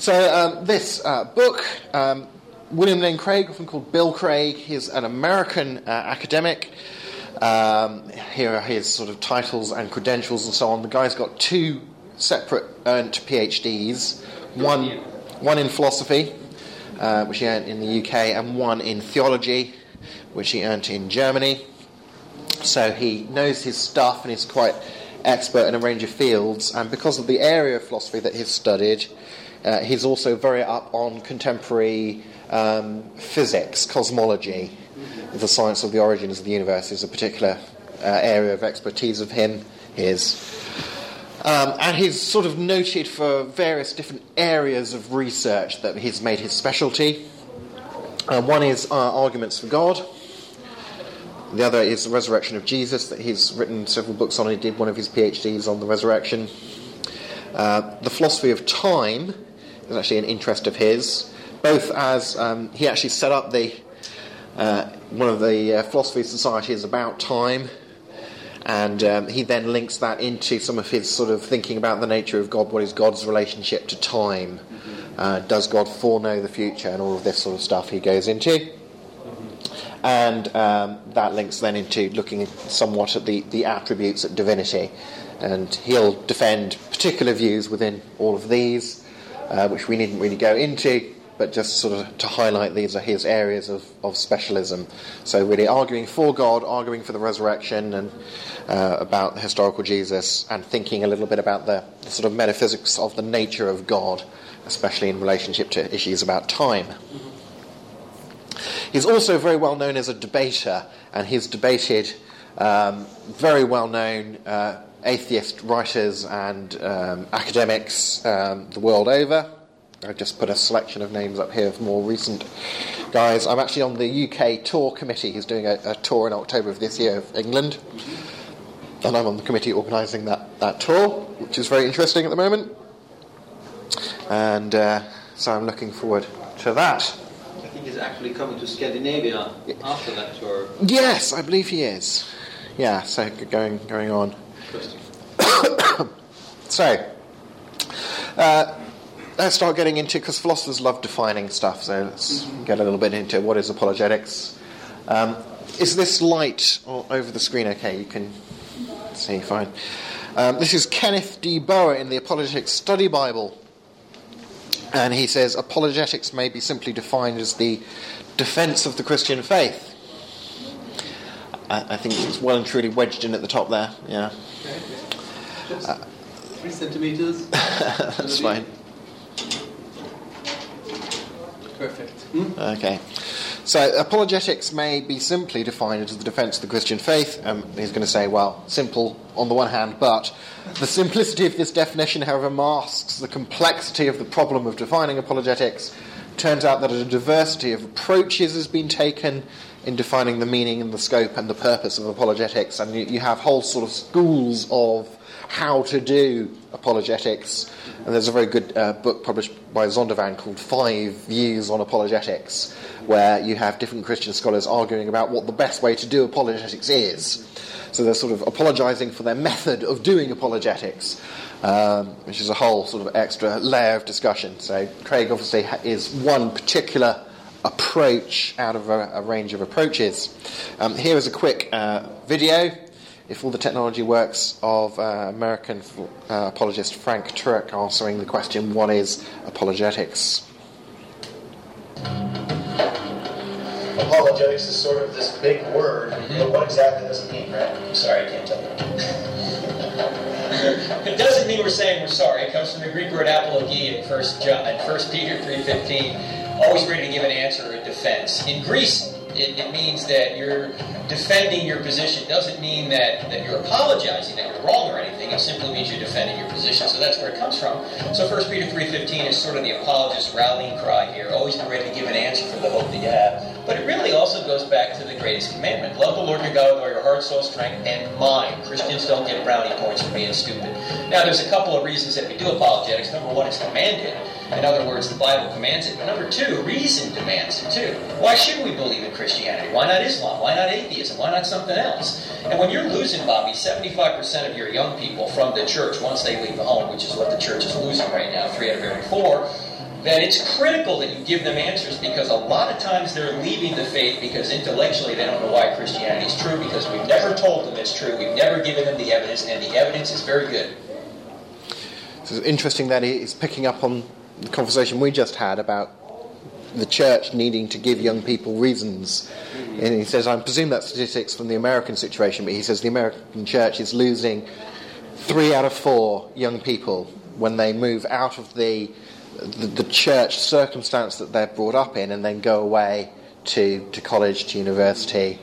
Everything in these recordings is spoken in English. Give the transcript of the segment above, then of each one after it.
So um, this uh, book, um, William Lane Craig, often called Bill Craig, he's an American uh, academic. Um, here are his sort of titles and credentials and so on. The guy's got two separate earned PhDs, one one in philosophy, uh, which he earned in the UK, and one in theology, which he earned in Germany. So he knows his stuff and is quite expert in a range of fields. And because of the area of philosophy that he's studied, uh, he's also very up on contemporary um, physics, cosmology. The science of the origins of the universe is a particular uh, area of expertise of him, his. Um, and he's sort of noted for various different areas of research that he's made his specialty. Uh, one is uh, arguments for God. The other is the resurrection of Jesus, that he's written several books on. He did one of his PhDs on the resurrection. Uh, the philosophy of time is actually an interest of his, both as um, he actually set up the uh, one of the uh, philosophy societies about time, and um, he then links that into some of his sort of thinking about the nature of God. What is God's relationship to time? Uh, does God foreknow the future? And all of this sort of stuff he goes into. And um, that links then into looking somewhat at the, the attributes of divinity. And he'll defend particular views within all of these uh, which we needn't really go into, but just sort of to highlight these are his areas of, of specialism. So, really arguing for God, arguing for the resurrection, and uh, about the historical Jesus, and thinking a little bit about the, the sort of metaphysics of the nature of God, especially in relationship to issues about time. He's also very well known as a debater, and he's debated um, very well known uh, atheist writers and um, academics um, the world over. I've just put a selection of names up here of more recent guys. I'm actually on the UK tour committee. He's doing a, a tour in October of this year of England. And I'm on the committee organising that, that tour, which is very interesting at the moment. And uh, so I'm looking forward to that. I think he's actually coming to Scandinavia after that tour. Yes, I believe he is. Yeah, so going going on. so, uh, let's start getting into because philosophers love defining stuff. So let's get a little bit into what is apologetics. Um, is this light over the screen? Okay, you can see fine. Um, this is Kenneth D. Boa in the Apologetics Study Bible. And he says apologetics may be simply defined as the defense of the Christian faith. I, I think it's well and truly wedged in at the top there. Yeah. Uh, three centimeters. That's fine. Perfect. Hmm? Okay. So, apologetics may be simply defined as the defense of the Christian faith. Um, he's going to say, well, simple on the one hand, but the simplicity of this definition, however, masks the complexity of the problem of defining apologetics. Turns out that a diversity of approaches has been taken in defining the meaning and the scope and the purpose of apologetics, and you, you have whole sort of schools of how to do apologetics. And there's a very good uh, book published by Zondervan called Five Views on Apologetics, where you have different Christian scholars arguing about what the best way to do apologetics is. So they're sort of apologizing for their method of doing apologetics, um, which is a whole sort of extra layer of discussion. So Craig obviously is one particular approach out of a, a range of approaches. Um, here is a quick uh, video if all the technology works, of uh, American uh, apologist Frank Turek answering the question, What is apologetics? Apologetics is sort of this big word, mm-hmm. but what exactly does it mean, right? I'm sorry, I can't tell you. it doesn't mean we're saying we're sorry. It comes from the Greek word apologia in First John, in First Peter three fifteen. Always ready to give an answer or a defense. In Greece, it, it, means that you're defending your position. It doesn't mean that, that you're apologizing that you're wrong or anything. It simply means you're defending your position. So that's where it comes from. So 1 Peter 3.15 is sort of the apologist rallying cry here. Always be ready to give an answer for the hope that you have. But it really also goes back to the greatest commandment. Love the Lord your God with all your heart, soul, strength, and mind. Christians don't get brownie points for being stupid. Now, there's a couple of reasons that we do apologetics. Number one, it's commanded. In other words, the Bible commands it. But number two, reason demands it too. Why should we believe in Christianity? Why not Islam? Why not atheism? Why not something else? And when you're losing, Bobby, 75% of your young people from the church once they leave the home, which is what the church is losing right now, three out of every four, then it's critical that you give them answers because a lot of times they're leaving the faith because intellectually they don't know why Christianity is true because we've never told them it's true, we've never given them the evidence, and the evidence is very good. So it's interesting that he's picking up on the conversation we just had about the church needing to give young people reasons. And he says, I presume that's statistics from the American situation, but he says the American church is losing three out of four young people when they move out of the, the, the church circumstance that they're brought up in and then go away to, to college, to university,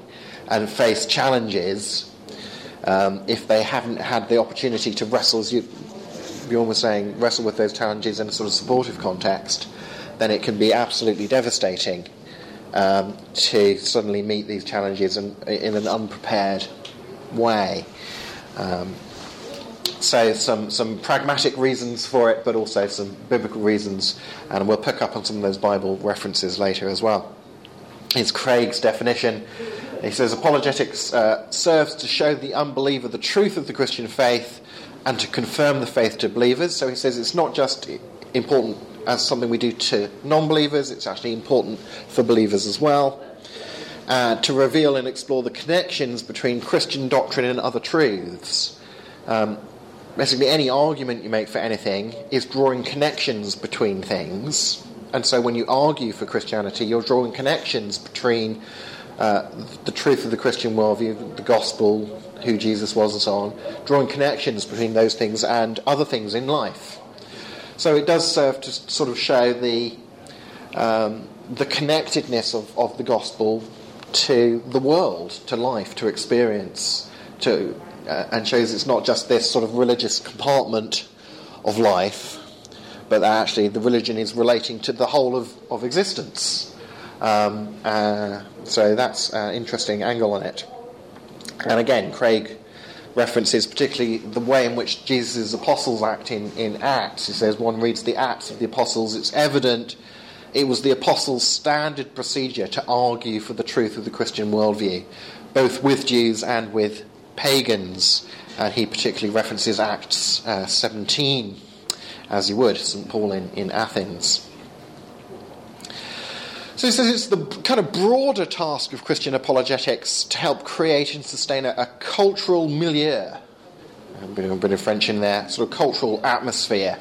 and face challenges um, if they haven't had the opportunity to wrestle, as you, Bjorn was saying, wrestle with those challenges in a sort of supportive context, then it can be absolutely devastating um, to suddenly meet these challenges in, in an unprepared way. Um, so some some pragmatic reasons for it, but also some biblical reasons, and we'll pick up on some of those Bible references later as well. Here's Craig's definition. He says apologetics uh, serves to show the unbeliever the truth of the Christian faith and to confirm the faith to believers. So he says it's not just important as something we do to non-believers; it's actually important for believers as well. Uh, to reveal and explore the connections between Christian doctrine and other truths. Um, basically any argument you make for anything is drawing connections between things. And so when you argue for Christianity, you're drawing connections between uh, the truth of the Christian worldview, the gospel, who Jesus was, and so on, drawing connections between those things and other things in life. So it does serve to sort of show the, um, the connectedness of, of the gospel to the world, to life, to experience, to uh, and shows it's not just this sort of religious compartment of life, but actually the religion is relating to the whole of, of existence. Um, uh, so that's an interesting angle on it. And again, Craig references particularly the way in which Jesus' apostles act in, in Acts. He says, one reads the Acts of the apostles, it's evident it was the apostles' standard procedure to argue for the truth of the Christian worldview, both with Jews and with pagans. And he particularly references Acts uh, 17, as he would, St. Paul in, in Athens. So he says it's the kind of broader task of Christian apologetics to help create and sustain a, a cultural milieu, a bit, of, a bit of French in there, sort of cultural atmosphere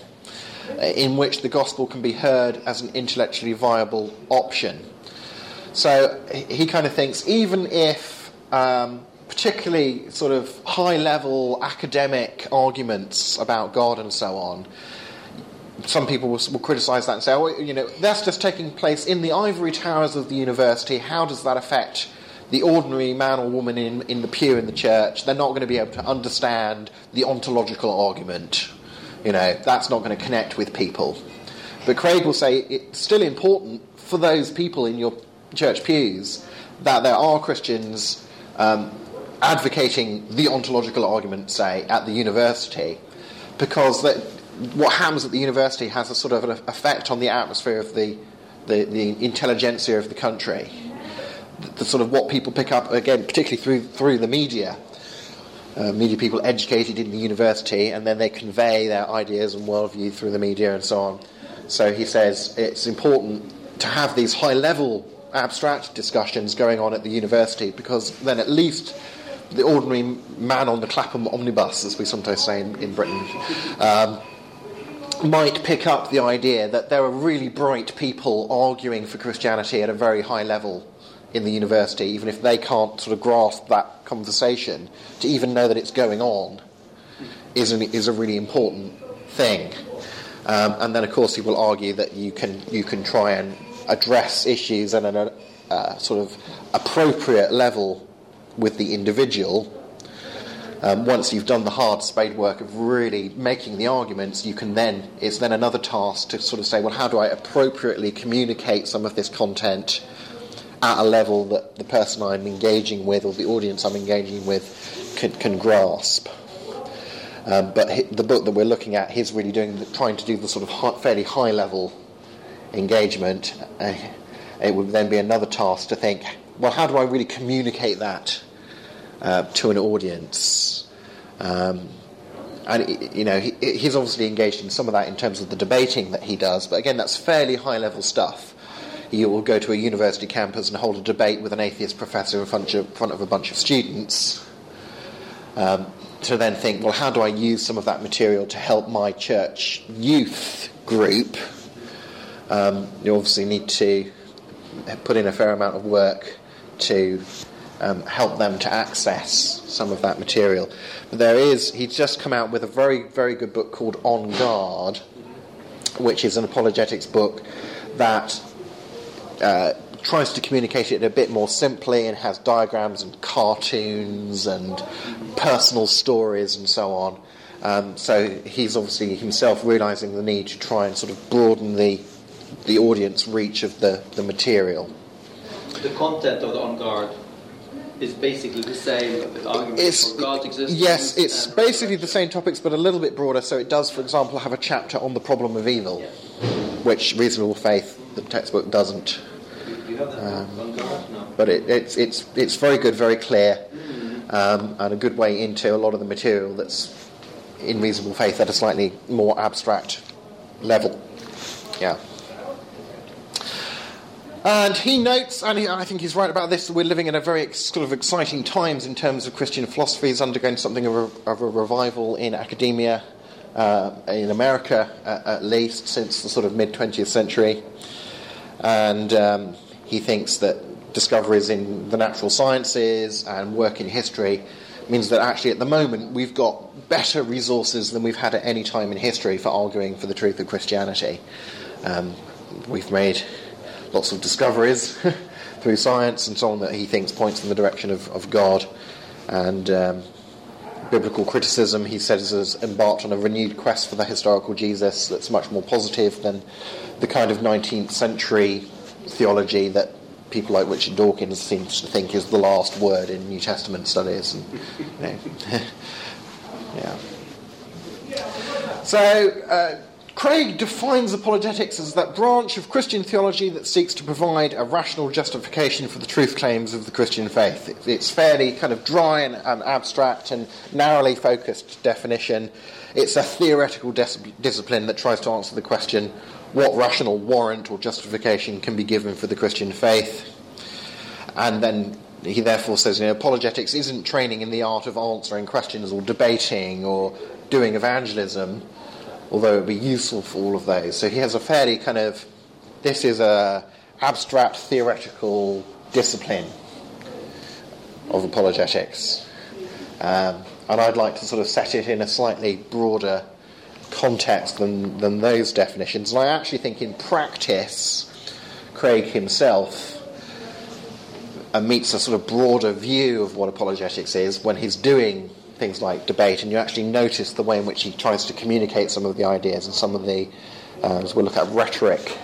uh, in which the gospel can be heard as an intellectually viable option. So he kind of thinks even if um, particularly sort of high level academic arguments about God and so on, some people will, will criticize that and say, oh, you know, that's just taking place in the ivory towers of the university. How does that affect the ordinary man or woman in, in the pew in the church? They're not going to be able to understand the ontological argument. You know, that's not going to connect with people. But Craig will say it's still important for those people in your church pews that there are Christians um, advocating the ontological argument, say, at the university, because that, what happens at the university has a sort of an effect on the atmosphere of the, the, the intelligentsia of the country. The, the, sort of what people pick up, again, particularly through, through the media. Uh, media people educated in the university, and then they convey their ideas and worldview through the media and so on. So he says it's important to have these high level abstract discussions going on at the university because then at least the ordinary man on the Clapham omnibus, as we sometimes say in, in Britain, um, might pick up the idea that there are really bright people arguing for Christianity at a very high level in the university, even if they can't sort of grasp that conversation, to even know that it's going on is, an, is a really important thing. Um, and then, of course, he will argue that you can, you can try and address issues at a uh, sort of appropriate level with the individual. Um, once you've done the hard spade work of really making the arguments, you can then, it's then another task to sort of say, well, how do I appropriately communicate some of this content at a level that the person I'm engaging with or the audience I'm engaging with can, can grasp? Um, but the book that we're looking at, he's really doing, trying to do the sort of high, fairly high level engagement. Uh, it would then be another task to think, well, how do I really communicate that uh, to an audience? Um, and you know he, he's obviously engaged in some of that in terms of the debating that he does. But again, that's fairly high level stuff. He will go to a university campus and hold a debate with an atheist professor in front of, front of a bunch of students. Um, to then think, well, how do I use some of that material to help my church youth group? Um, you obviously need to put in a fair amount of work to um, help them to access some of that material. But there is, he's just come out with a very, very good book called On Guard, which is an apologetics book that uh, tries to communicate it a bit more simply and has diagrams and cartoons and personal stories and so on. Um, so he's obviously himself realizing the need to try and sort of broaden the the audience reach of the, the material. The content of the On Guard is basically the same with arguments It's, for God's existence. yes, it's basically the same topics, but a little bit broader. So it does, for example, have a chapter on the problem of evil, which Reasonable Faith, the textbook, doesn't. Do you have that Um. But it, it's, it's, it's very good, very clear, um, and a good way into a lot of the material that's in Reasonable Faith at a slightly more abstract level. Yeah. And he notes, and he, I think he's right about this, we're living in a very sort of exciting times in terms of Christian philosophy. It's undergoing something of a, of a revival in academia, uh, in America at least, since the sort of mid 20th century. And um, he thinks that discoveries in the natural sciences and work in history means that actually at the moment we've got better resources than we've had at any time in history for arguing for the truth of Christianity. Um, we've made lots of discoveries through science and so on that he thinks points in the direction of, of God. And um, biblical criticism, he says, has embarked on a renewed quest for the historical Jesus that's much more positive than the kind of 19th century theology that people like Richard Dawkins seems to think is the last word in New Testament studies. And, you know, yeah. So, uh, Craig defines apologetics as that branch of Christian theology that seeks to provide a rational justification for the truth claims of the Christian faith. It- It's fairly kind of dry and, and abstract and narrowly focused definition. It's a theoretical dis- discipline that tries to answer the question what rational warrant or justification can be given for the Christian faith. And then he therefore says, you know, apologetics isn't training in the art of answering questions or debating or doing evangelism, although it would be useful for all of those. So he has a fairly kind of, this is a abstract theoretical discipline of apologetics. Um, and I'd like to sort of set it in a slightly broader context than, than those definitions. And I actually think in practice, Craig himself uh, meets a sort of broader view of what apologetics is when he's doing things like debate, and you actually notice the way in which he tries to communicate some of the ideas and some of the, uh, as we'll look at, rhetoric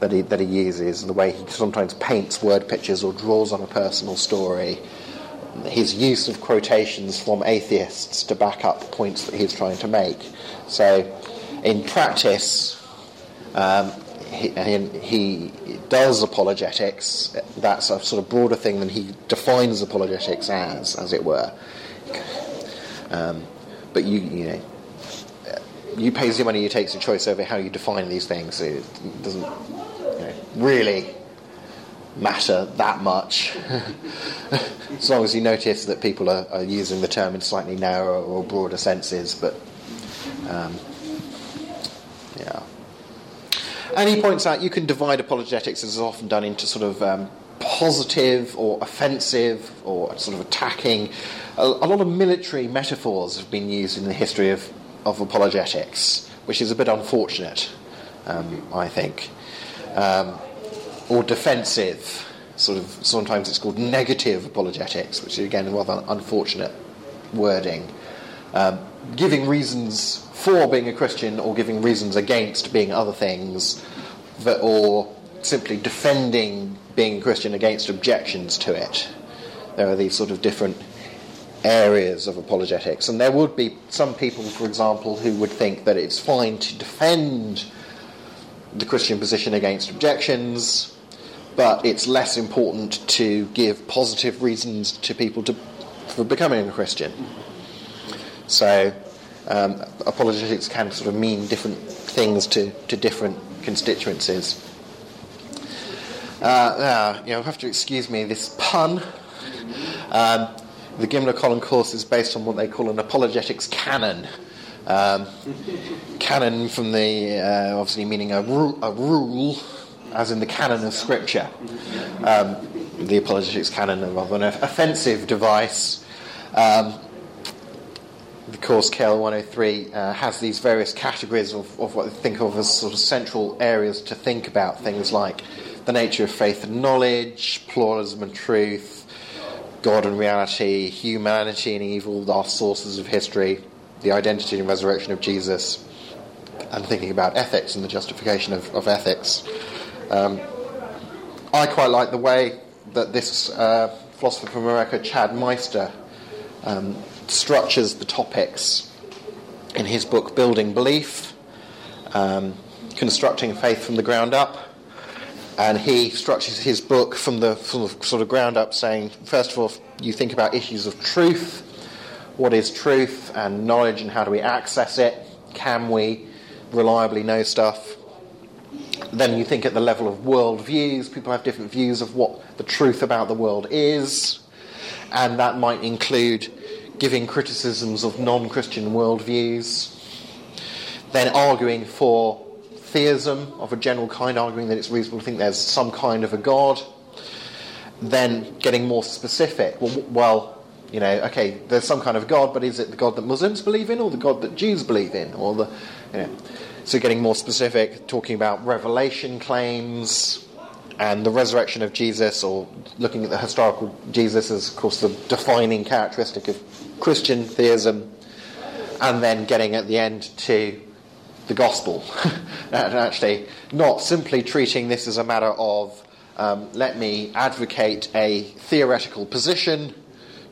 that he, that he uses, and the way he sometimes paints word pictures or draws on a personal story. His use of quotations from atheists to back up points that he's trying to make. So, in practice, um, he, he does apologetics. That's a sort of broader thing than he defines apologetics as, as it were. Um, but you, you know, you pay the money, you take the choice over how you define these things. It doesn't you know, really matter that much, as long as you notice that people are, are using the term in slightly narrower or broader senses. But um, yeah. And he points out you can divide apologetics, as is often done, into sort of um, positive or offensive or sort of attacking. A, a lot of military metaphors have been used in the history of, of apologetics, which is a bit unfortunate, um, I think. Um, or defensive, sort of, sometimes it's called negative apologetics, which is again rather unfortunate wording. Um, giving reasons for being a Christian or giving reasons against being other things, that, or simply defending being Christian against objections to it. There are these sort of different areas of apologetics, and there would be some people, for example, who would think that it's fine to defend the Christian position against objections, but it's less important to give positive reasons to people to, for becoming a Christian. So um, apologetics can sort of mean different things to, to different constituencies. Uh, now, you know, have to excuse me, this pun. Um, the Gimlekollen course is based on what they call an apologetics canon. Um, canon from the, uh, obviously meaning a, ru- a rule, as in the canon of scripture. Um, the apologetics canon, rather an offensive device. Um, the course KL 103 uh, has these various categories of, of what they think of as sort of central areas to think about things like the nature of faith and knowledge, pluralism and truth, God and reality, humanity and evil, our sources of history, the identity and resurrection of Jesus, and thinking about ethics and the justification of, of ethics. Um, I quite like the way that this uh, philosopher from America, Chad Meister, um, structures the topics in his book Building Belief, um, Constructing Faith from the Ground Up. And he structures his book from the, from the sort of ground up, saying, first of all, you think about issues of truth. What is truth and knowledge, and how do we access it? Can we reliably know stuff? Then you think at the level of world views. People have different views of what the truth about the world is, and that might include giving criticisms of non Christian worldviews, then arguing for theism of a general kind, arguing that it's reasonable to think there's some kind of a God, then getting more specific. Well, well, you know, okay, there's some kind of God, but is it the God that Muslims believe in or the God that Jews believe in? Or the, you know, so getting more specific, talking about revelation claims and the resurrection of Jesus, or looking at the historical Jesus as, of course, the defining characteristic of Christian theism, and then getting at the end to the gospel. and actually, not simply treating this as a matter of um, let me advocate a theoretical position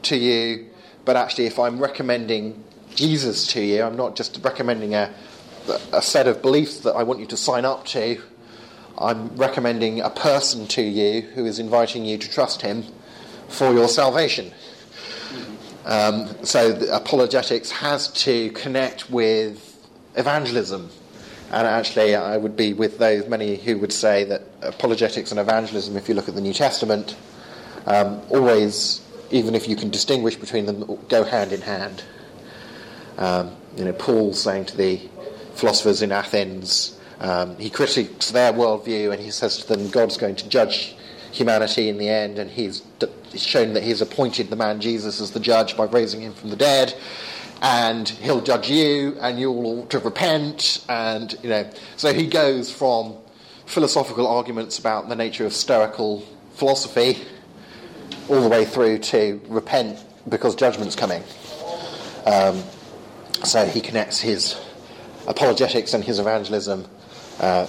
to you, but actually, if I'm recommending Jesus to you, I'm not just recommending a, a set of beliefs that I want you to sign up to. I'm recommending a person to you who is inviting you to trust him for your salvation. Um, so apologetics has to connect with evangelism. And actually, I would be with those many who would say that apologetics and evangelism, if you look at the New Testament, um, always, even if you can distinguish between them, go hand in hand. Um, you know, Paul saying to the philosophers in Athens, um, he critiques their worldview and he says to them, God's going to judge humanity in the end, and he's shown that he's appointed the man Jesus as the judge by raising him from the dead, and he'll judge you, and you'll all to repent, and you know. So he goes from philosophical arguments about the nature of stoical philosophy all the way through to repent because judgment's coming. Um, so he connects his apologetics and his evangelism uh,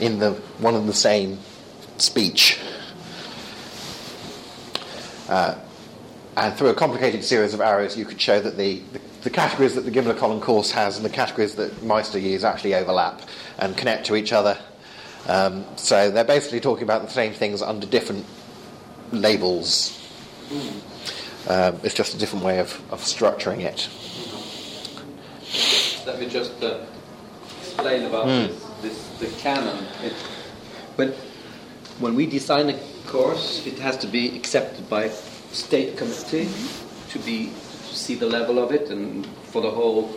in the one and the same speech. Uh, and through a complicated series of arrows, you could show that the, the, the categories that the Gimlekollen course has and the categories that Meister use actually overlap and connect to each other. Um, so they're basically talking about the same things under different labels. Um, it's just a different way of, of structuring it. Let me just uh, explain about Hmm. this, this the canon. It, when when we design a course, it has to be accepted by state committee to be see the level of it, and for the whole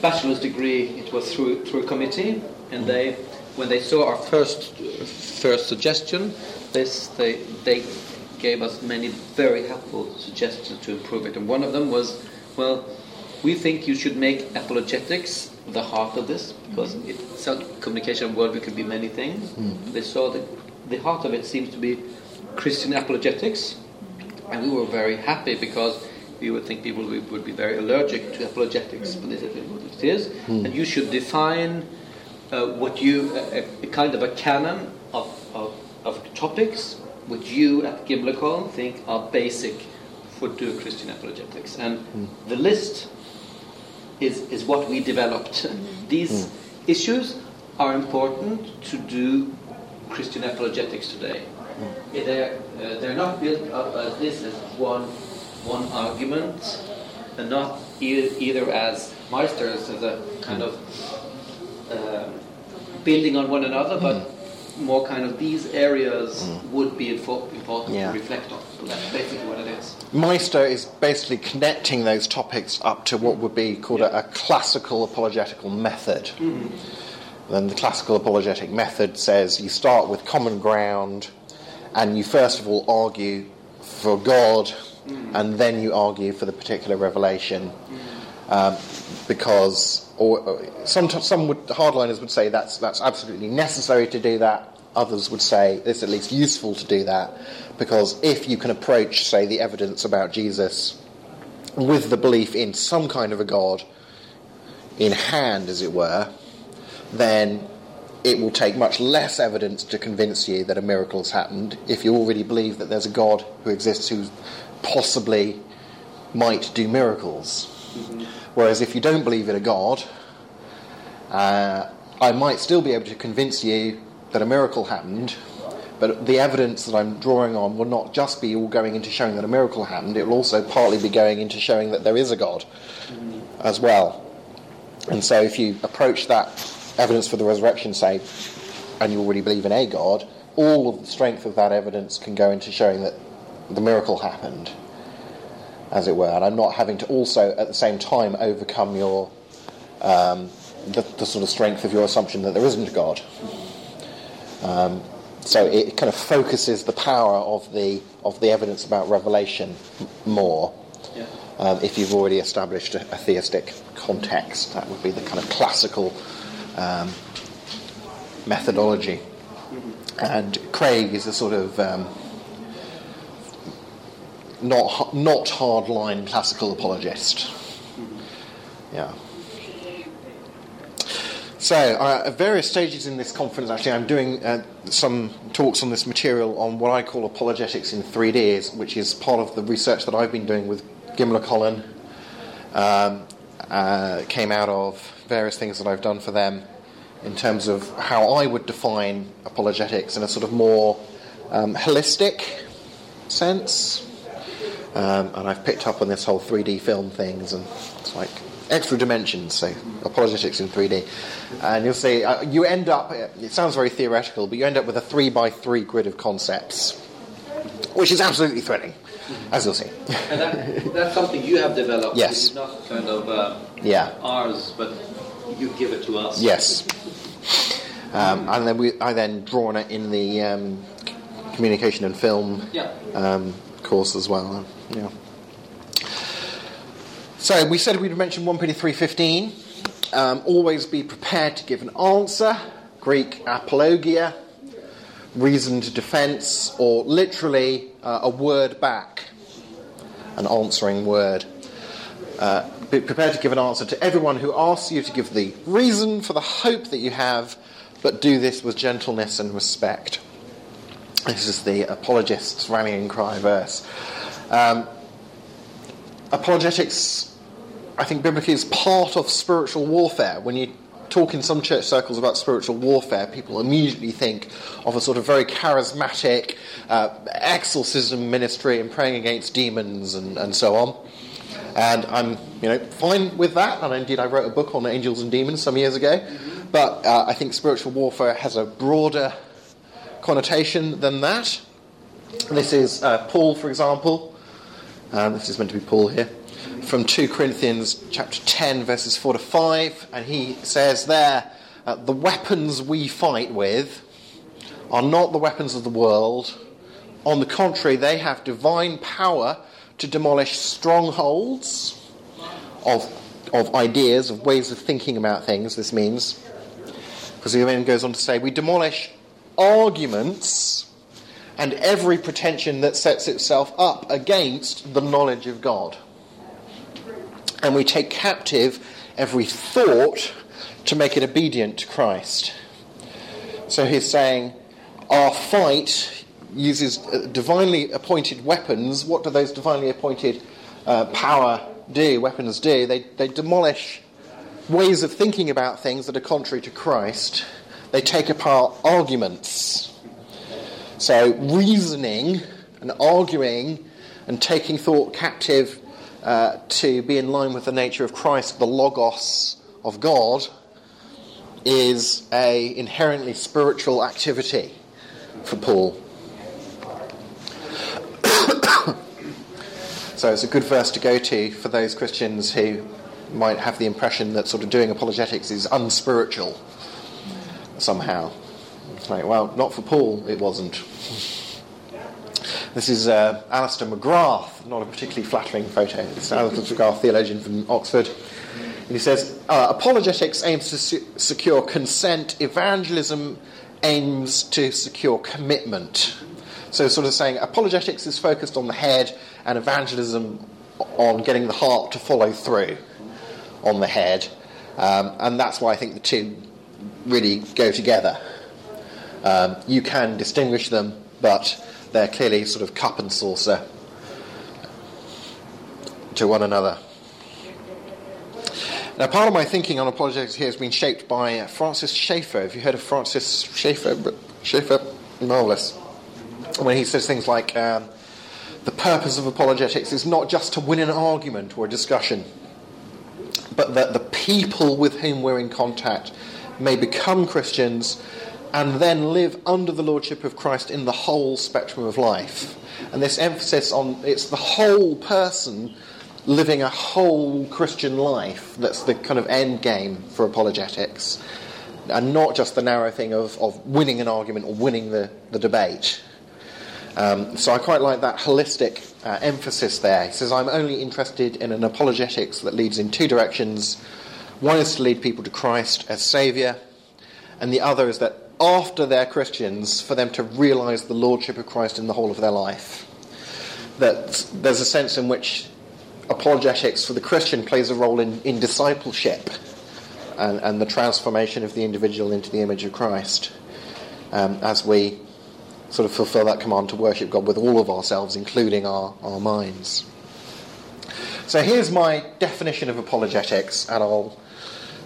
bachelor's degree, it was through through a committee, and they when they saw our first first suggestion, this they they gave us many very helpful suggestions to improve it, and one of them was, well, we think you should make apologetics the heart of this because mm-hmm. it's a communication worldview could be many things. Mm. They saw that the heart of it seems to be Christian apologetics, and we were very happy because we would think people would, would be very allergic to apologetics, but this is what it is. Hmm. And you should define uh, what you a, a kind of a canon of, of, of topics which you at Gimlekollen think are basic for do Christian apologetics, and hmm. the list is, is what we developed. Mm-hmm. These hmm. issues are important to do Christian apologetics today. They're, uh, they're not built up as this as one, one argument, and not e- either as Meister's, as a kind of um, building on one another, but mm-hmm. more kind of these areas mm. would be info- important Yeah. to reflect on. So that's basically what it is. Meister is basically connecting those topics up to what would be called a, a classical apologetical method. Mm-hmm. Then the classical apologetic method says you start with common ground and you first of all argue for God Mm. and then you argue for the particular revelation. Mm. Um, because, or, or some, some would, hardliners would say that's, that's absolutely necessary to do that. Others would say it's at least useful to do that because if you can approach, say, the evidence about Jesus with the belief in some kind of a God in hand, as it were, then it will take much less evidence to convince you that a miracle has happened if you already believe that there's a God who exists who possibly might do miracles. Whereas if you don't believe in a God, uh, I might still be able to convince you that a miracle happened, but the evidence that I'm drawing on will not just be all going into showing that a miracle happened, it will also partly be going into showing that there is a God as well. And so if you approach that evidence for the resurrection, say, and you already believe in a God, all of the strength of that evidence can go into showing that the miracle happened, as it were. And I'm not having to also, at the same time, overcome your um, the, the sort of strength of your assumption that there isn't a God. Um, so it kind of focuses the power of the of the evidence about revelation more. Yeah. Um, if you've already established a, a theistic context, that would be the kind of classical um, methodology. And Craig is a sort of um, not not hardline classical apologist. Yeah. So, uh, at various stages in this conference, actually, I'm doing uh, some talks on this material on what I call apologetics in 3Ds, which is part of the research that I've been doing with Gimlekollen. Um, uh, came out of various things that I've done for them in terms of how I would define apologetics in a sort of more um, holistic sense. Um, and I've picked up on this whole 3D film things, and it's like extra dimensions. So apologetics in 3D, and you'll see uh, you end up. It sounds very theoretical, but you end up with a three by three grid of concepts, which is absolutely thrilling, as you'll see. And that, that's something you have developed. Yes. It's not kind of uh, Yeah. ours, but you give it to us. Yes. Um, and then we, I then draw on it in the um, communication and film Yeah. um, course as well. Yeah. So we said we'd mention 1 Peter 3.15. Um, always be prepared to give an answer. Greek apologia, reasoned defence, or literally uh, a word back, an answering word. Uh, be prepared to give an answer to everyone who asks you to give the reason for the hope that you have, but do this with gentleness and respect. This is the apologist's rallying cry verse. Um, apologetics, I think, biblically is part of spiritual warfare. When you talk in some church circles about spiritual warfare, people immediately think of a sort of very charismatic uh, exorcism ministry and praying against demons and, and so on. And I'm, you know, fine with that. And indeed, I wrote a book on angels and demons some years ago. But uh, I think spiritual warfare has a broader connotation than that. This is uh, Paul, for example. Um, this is meant to be Paul here. From 2 Corinthians chapter 10, verses 4 to 5. And he says there, uh, The weapons we fight with are not the weapons of the world. On the contrary, they have divine power to demolish strongholds of, of ideas, of ways of thinking about things, this means. Because he then goes on to say, We demolish arguments and every pretension that sets itself up against the knowledge of God. And we take captive every thought to make it obedient to Christ. So he's saying, our fight uses uh, divinely appointed weapons. What do those divinely appointed uh, power do, weapons do? They, they demolish ways of thinking about things that are contrary to Christ. They take apart arguments. So, reasoning and arguing and taking thought captive uh, to be in line with the nature of Christ, the Logos of God, is a inherently spiritual activity for Paul. so it's a good verse to go to for those Christians who might have the impression that sort of doing apologetics is unspiritual somehow. Well, not for Paul, it wasn't. This is uh, Alister McGrath, not a particularly flattering photo. It's Alister McGrath, theologian from Oxford. And he says, uh, apologetics aims to secure consent, evangelism aims to secure commitment. So, sort of saying apologetics is focused on the head, and evangelism on getting the heart to follow through on the head. Um, and that's why I think the two really go together. Um, you can distinguish them, but they're clearly sort of cup and saucer to one another. Now, part of my thinking on apologetics here has been shaped by Francis Schaeffer. Have you heard of Francis Schaeffer? Schaeffer, marvelous. When he says things like, um, the purpose of apologetics is not just to win an argument or a discussion, but that the people with whom we're in contact may become Christians and then live under the lordship of Christ in the whole spectrum of life. And this emphasis on it's the whole person living a whole Christian life that's the kind of end game for apologetics, and not just the narrow thing of, of winning an argument or winning the, the debate. Um, so I quite like that holistic uh, emphasis there. He says, I'm only interested in an apologetics that leads in two directions. One is to lead people to Christ as Saviour, and the other is that after they're Christians, for them to realize the lordship of Christ in the whole of their life. That there's a sense in which apologetics for the Christian plays a role in, in discipleship and, and the transformation of the individual into the image of Christ um, as we sort of fulfill that command to worship God with all of ourselves, including our, our minds. So here's my definition of apologetics, and I'll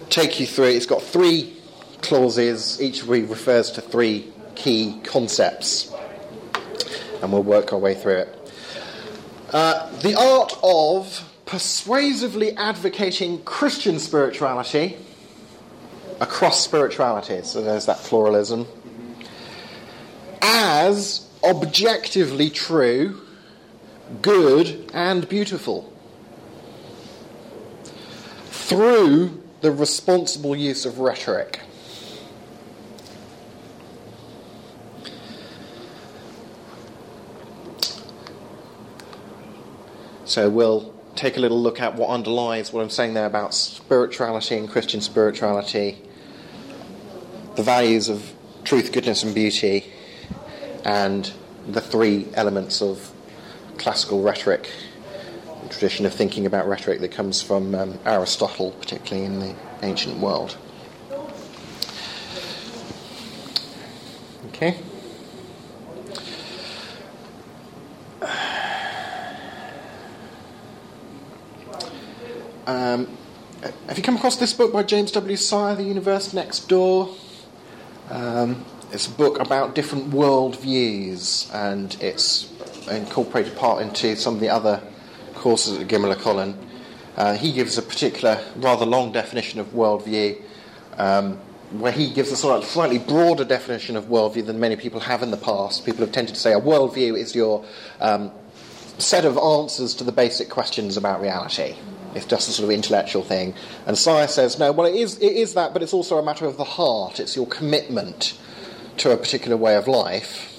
take you through it. It's got three clauses, each of which refers to three key concepts, and we'll work our way through it. Uh, the art of persuasively advocating Christian spirituality across spiritualities, so there's that pluralism, as objectively true, good, and beautiful through the responsible use of rhetoric. So we'll take a little look at what underlies what I'm saying there about spirituality and Christian spirituality, the values of truth, goodness, and beauty, and the three elements of classical rhetoric, the tradition of thinking about rhetoric that comes from um, Aristotle, particularly in the ancient world. Okay. Um, have you come across this book by James W. Sire, The Universe Next Door? Um, it's a book about different world views, and it's incorporated part into some of the other courses at Gimlekollen. Uh, he gives a particular, rather long definition of worldview, um, where he gives a sort of slightly broader definition of worldview than many people have in the past. People have tended to say a worldview is your um, set of answers to the basic questions about reality. It's just a sort of intellectual thing. And Sire says, no, well, it is, it is that, but it's also a matter of the heart. It's your commitment to a particular way of life.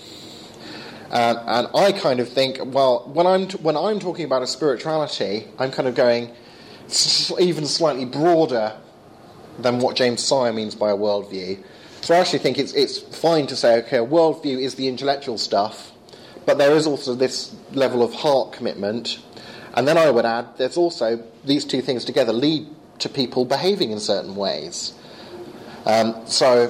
Um, and I kind of think, well, when I'm, t- when I'm talking about a spirituality, I'm kind of going even slightly broader than what James Sire means by a worldview. So I actually think it's, it's fine to say, okay, a worldview is the intellectual stuff, but there is also this level of heart commitment. And then I would add, there's also these two things together lead to people behaving in certain ways. Um, so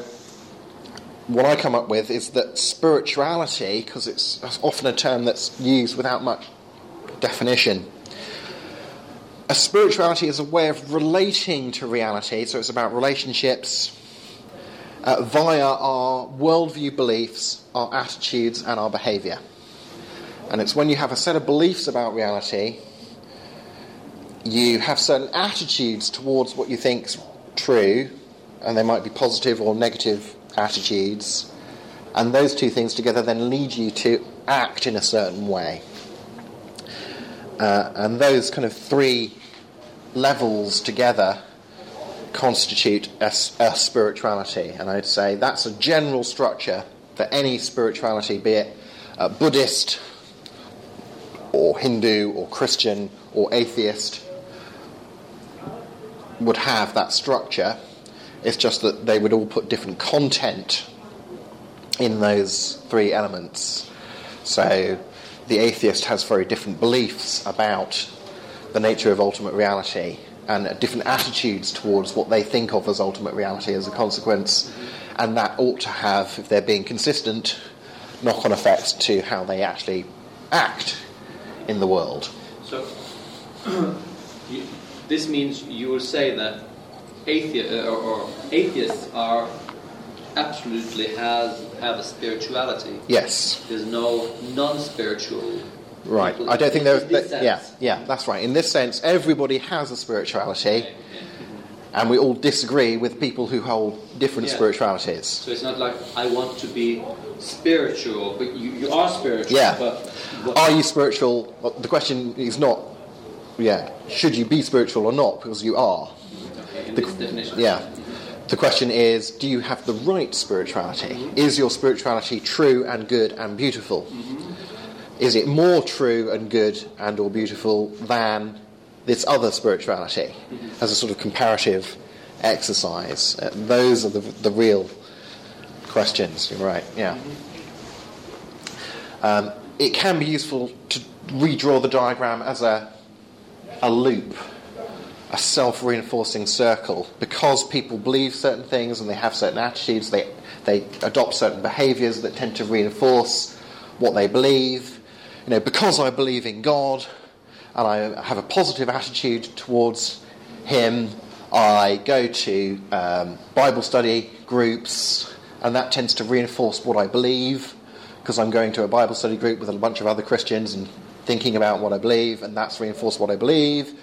what I come up with is that spirituality, because it's often a term that's used without much definition, a spirituality is a way of relating to reality, so it's about relationships uh, via our worldview beliefs, our attitudes, and our behaviour. And it's when you have a set of beliefs about reality you have certain attitudes towards what you think's true, and they might be positive or negative attitudes, and those two things together then lead you to act in a certain way. Uh, and those kind of three levels together constitute a, a, spirituality. And I'd say that's a general structure for any spirituality, be it uh, Buddhist or Hindu or Christian or atheist, would have that structure. It's just that they would all put different content in those three elements. So the atheist has very different beliefs about the nature of ultimate reality and different attitudes towards what they think of as ultimate reality as a consequence. And that ought to have, if they're being consistent, knock on effects to how they actually act in the world. So, this means you will say that athe- uh, or, or atheists are absolutely has have a spirituality. Yes. There's no non-spiritual. Right. I don't think there's. That, yeah. Yeah. That's right. In this sense, everybody has a spirituality. And we all disagree with people who hold different Yeah. spiritualities. So it's not like I want to be spiritual, but you, you are spiritual. Yeah. But Are you spiritual? The question is not, yeah, should you be spiritual or not? Because you are. the- Yeah. The question is, do you have the right spirituality? Is your spirituality true and good and beautiful? Is it more true and good and or beautiful than this other spirituality as a sort of comparative exercise? Uh, those are the, the real questions. You're right. Yeah. Um, it can be useful to redraw the diagram as a a loop a self-reinforcing circle. Because people believe certain things and they have certain attitudes they they adopt certain behaviors that tend to reinforce what they believe. You know because i believe in god and i have a positive attitude towards him i go to um, bible study groups and that tends to reinforce what i believe. Because i'm going to a bible study group with a bunch of other christians and thinking about what i believe and that's reinforced what i believe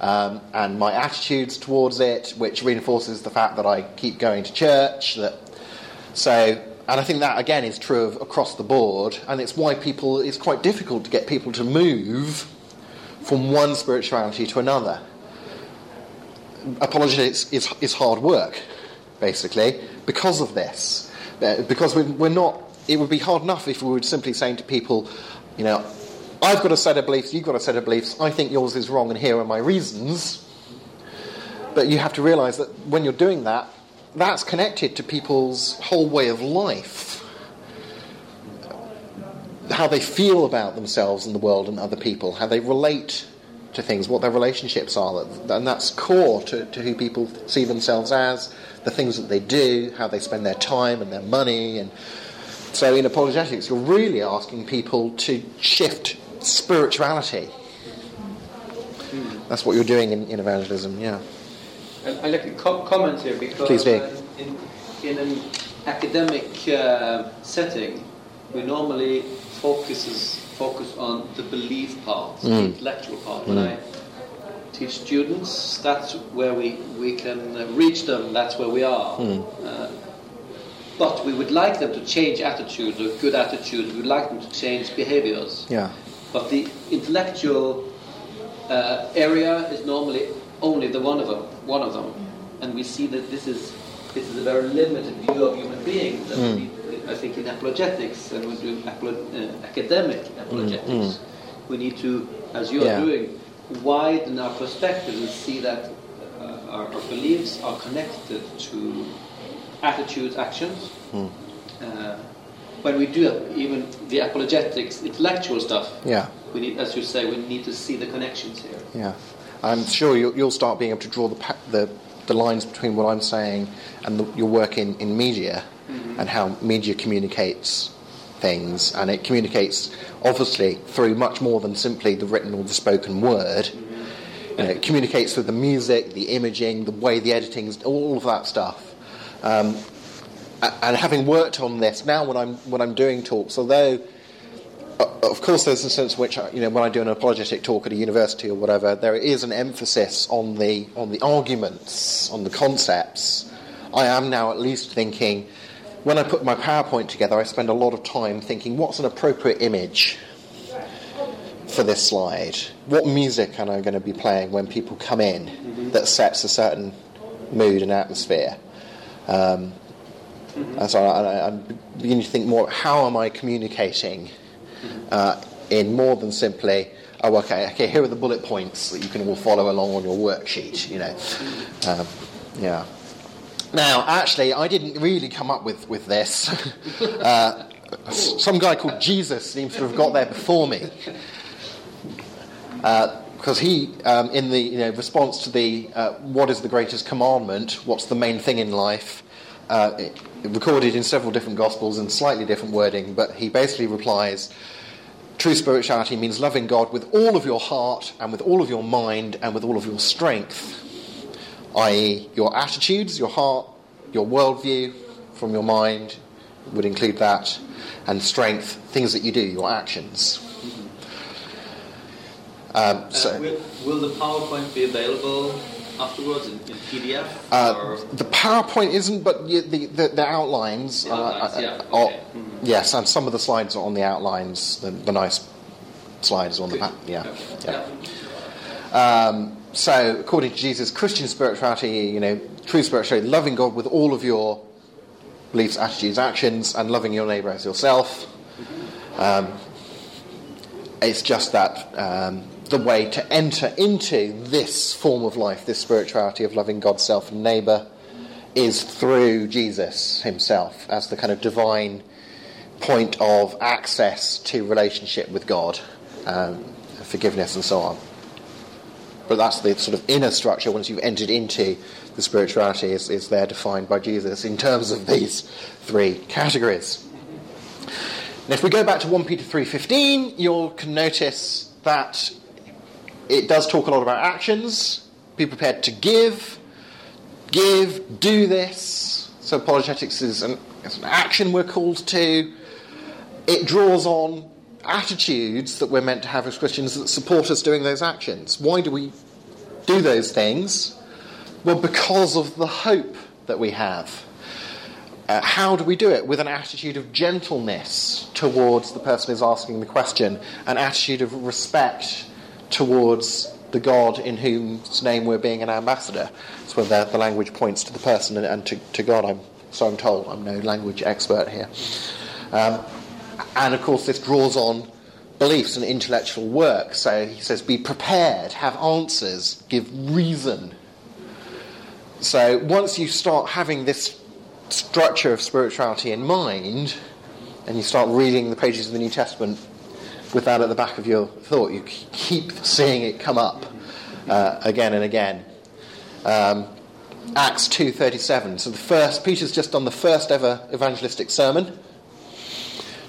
um, and my attitudes towards it, which reinforces the fact that I keep going to church. That so, and I think that again is true of across the board, and it's why people it's quite difficult to get people to move from one spirituality to another. Apologetics is, is hard work, basically, because of this. Uh, Because we, we're not. It would be hard enough if we were simply saying to people, you know, I've got a set of beliefs, you've got a set of beliefs, I think yours is wrong, and here are my reasons. But you have to realize that when you're doing that, that's connected to people's whole way of life. How they feel about themselves and the world and other people, how they relate to things, what their relationships are. And that's core to, to who people see themselves as, the things that they do, how they spend their time and their money. And so in apologetics, you're really asking people to shift spirituality. That's what you're doing in, in evangelism, yeah. I- I'd like to co- comment here because Please do. uh, in, in an academic uh, setting, we normally focuses focus on the belief part, the Mm. intellectual part. When I teach students, that's where we, we can uh, reach them, that's where we are. Mm. Uh, but we would like them to change attitudes or good attitudes, we would like them to change behaviors. Yeah. But the intellectual uh, area is normally only the one of them, one of them, and we see that this is this is a very limited view of human beings. That we, I think in apologetics, and we're doing apolo- uh, academic apologetics, we need to, as you Yeah. are doing, widen our perspective and see that uh, our, our beliefs are connected to attitudes, actions. Uh, when we do even the apologetics, intellectual stuff, Yeah. we need, as you say, we need to see the connections here. Yeah, I'm sure you'll, you'll start being able to draw the, pa- the, the lines between what I'm saying and the, your work in, in media and how media communicates things. And it communicates, obviously, through much more than simply the written or the spoken word. You know, it communicates through the music, the imaging, the way the editing, all of that stuff. Um, and having worked on this, now when I'm, when I'm doing talks, although of course, there's a sense in which, you know, when I do an apologetic talk at a university or whatever, there is an emphasis on the on the arguments, on the concepts. I am now at least thinking, when I put my PowerPoint together, I spend a lot of time thinking, what's an appropriate image for this slide? What music am I going to be playing when people come in that sets a certain mood and atmosphere? Um, and so I, I'm beginning to think more: how am I communicating uh, in more than simply, oh, okay, okay, here are the bullet points that you can all follow along on your worksheet. You know, um, yeah. Now, actually, I didn't really come up with with this. uh, some guy called Jesus seems to have got there before me. Because uh, he, um, in the you know, response to the uh, what is the greatest commandment, what's the main thing in life, uh, recorded in several different Gospels and slightly different wording, but he basically replies True spirituality means loving God with all of your heart and with all of your mind and with all of your strength, i.e., your attitudes, your heart, your worldview from your mind would include that, and strength, things that you do, your actions. Um, so, uh, will, will the PowerPoint be available afterwards in, in PDF? Uh, the PowerPoint isn't, but the, the, the outlines. The outlines uh, yeah. are, okay. mm-hmm. Yes, and some of the slides are on the outlines. The, the nice slides on Good. the back. Yeah. Okay. yeah. Um, so, according to Jesus, Christian spirituality, you know, true spirituality, loving God with all of your beliefs, attitudes, actions, and loving your neighbour as yourself. Um, it's just that um, the way to enter into this form of life, this spirituality of loving God, self, and neighbour, is through Jesus himself as the kind of divine point of access to relationship with God, um, forgiveness, and so on. But that's the sort of inner structure once you've entered into the spirituality, is, is there defined by Jesus in terms of these three categories. If we go back to 1 Peter 3.15, you will can notice that it does talk a lot about actions. Be prepared to give, give, do this. So apologetics is an, an action we're called to. It draws on attitudes that we're meant to have as Christians that support us doing those actions. Why do we do those things? Well, because of the hope that we have. Uh, how do we do it? With an attitude of gentleness towards the person who's asking the question, an attitude of respect towards the God in whose name we're being an ambassador. That's where the, the language points to the person and, and to, to, God. I'm so I'm told. I'm no language expert here. Um, and of course, this draws on beliefs and intellectual work. So he says, be prepared, have answers, give reason. So once you start having this structure of spirituality in mind, and you start reading the pages of the New Testament with that at the back of your thought. You keep seeing it come up uh, again and again. Um, Acts 2:37. So the first Peter's just done the first ever evangelistic sermon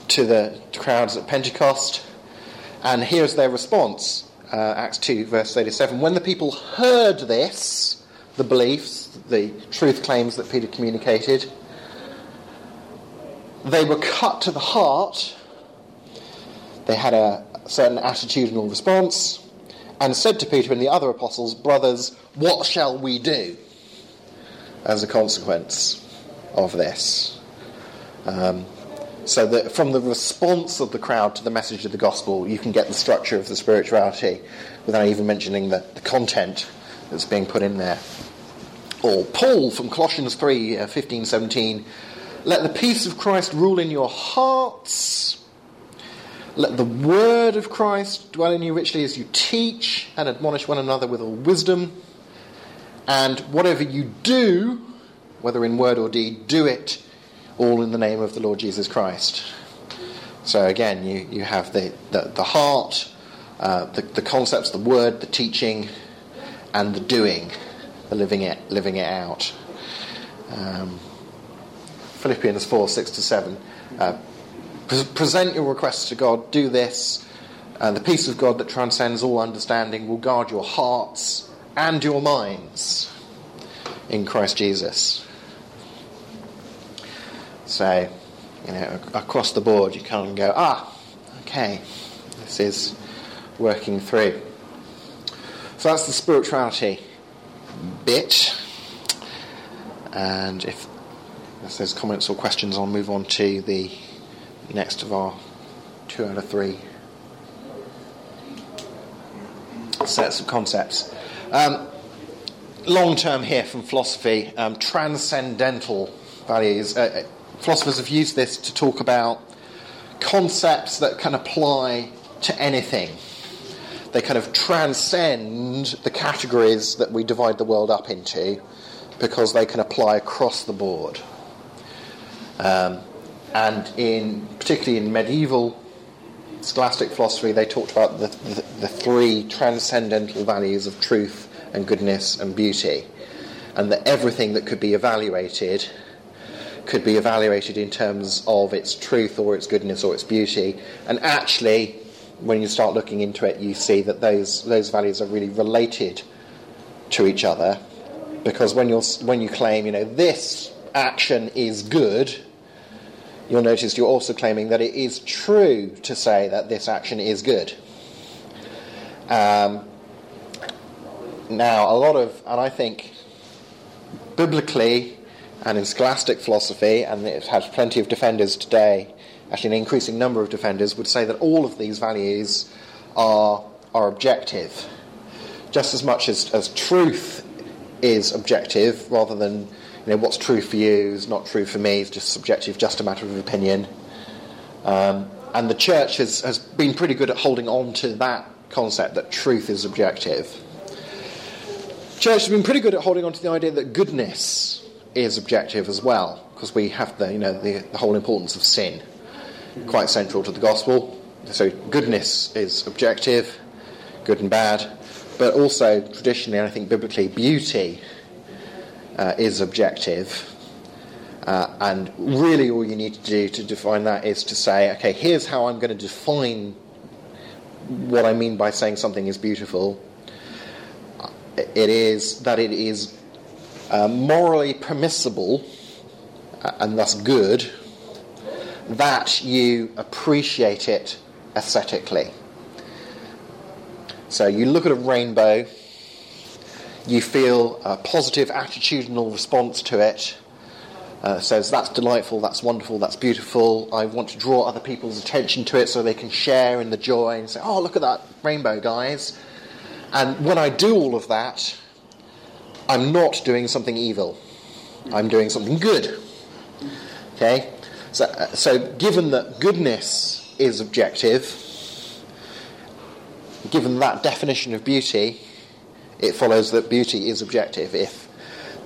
to the crowds at Pentecost, and here's their response. Uh, Acts 2 verse 37. When the people heard this, the beliefs, the truth claims that Peter communicated, they were cut to the heart they had a certain attitudinal response and said to Peter and the other apostles, Brothers, what shall we do as a consequence of this? Um, so that from the response of the crowd to the message of the gospel, you can get the structure of the spirituality without even mentioning the, the content that's being put in there. Or Paul from Colossians 3 uh, 15 17, let the peace of Christ rule in your hearts let the word of Christ dwell in you richly as you teach and admonish one another with all wisdom. And whatever you do, whether in word or deed, do it all in the name of the Lord Jesus Christ. So again, you, you have the, the, the heart, uh, the, the concepts, the word, the teaching, and the doing, the living it, living it out. Um, Philippians 4 6 to 7. Uh, present your requests to God, do this, and the peace of God that transcends all understanding will guard your hearts and your minds in Christ Jesus. So, you know, across the board, you can't go, ah, Okay, this is working through. So that's the spirituality bit. And if there's comments or questions, I'll move on to the next of our two out of three sets of concepts. Um, long term here from philosophy, um, transcendental values. Uh, uh, philosophers have used this to talk about concepts that can apply to anything. They kind of transcend the categories that we divide the world up into because they can apply across the board. Um, and in particularly in medieval scholastic philosophy, they talked about the, the, the, three transcendental values of truth and goodness and beauty, and that everything that could be evaluated could be evaluated in terms of its truth or its goodness or its beauty. And actually, when you start looking into it, you see that those those values are really related to each other, because when you when you claim, you know, this action is good you'll notice you're also claiming that it is true to say that this action is good. Um, now, a lot of, and I think biblically and in scholastic philosophy, and it has plenty of defenders today, actually, an increasing number of defenders would say that all of these values are, are objective. Just as much as, as truth is objective rather than you know, what's true for you is not true for me, it's just subjective, just a matter of opinion. Um, and the church has, has been pretty good at holding on to that concept that truth is objective. Church has been pretty good at holding on to the idea that goodness is objective as well, because we have the, you know, the, the whole importance of sin quite central to the gospel. So goodness is objective, good and bad, but also traditionally, I think biblically, beauty uh, is objective. Uh, and really, all you need to do to define that is to say, okay, here's how I'm going to define what I mean by saying something is beautiful. It is that it is uh, morally permissible uh, and thus good that you appreciate it aesthetically. So you look at a rainbow you feel a positive attitudinal response to it. Uh, says that's delightful, that's wonderful, that's beautiful. I want to draw other people's attention to it so they can share in the joy and say, "Oh, look at that rainbow, guys!" And when I do all of that, I'm not doing something evil. I'm doing something good. Okay, so uh, so given that goodness is objective, given that definition of beauty, it follows that beauty is objective. If,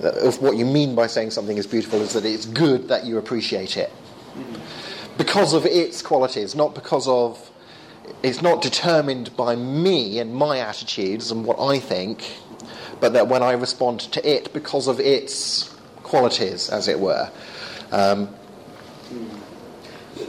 if what you mean by saying something is beautiful is that it's good that you appreciate it. Because of its qualities, not because of. It's not determined by me and my attitudes and what I think, but that when I respond to it because of its qualities, as it were. Um,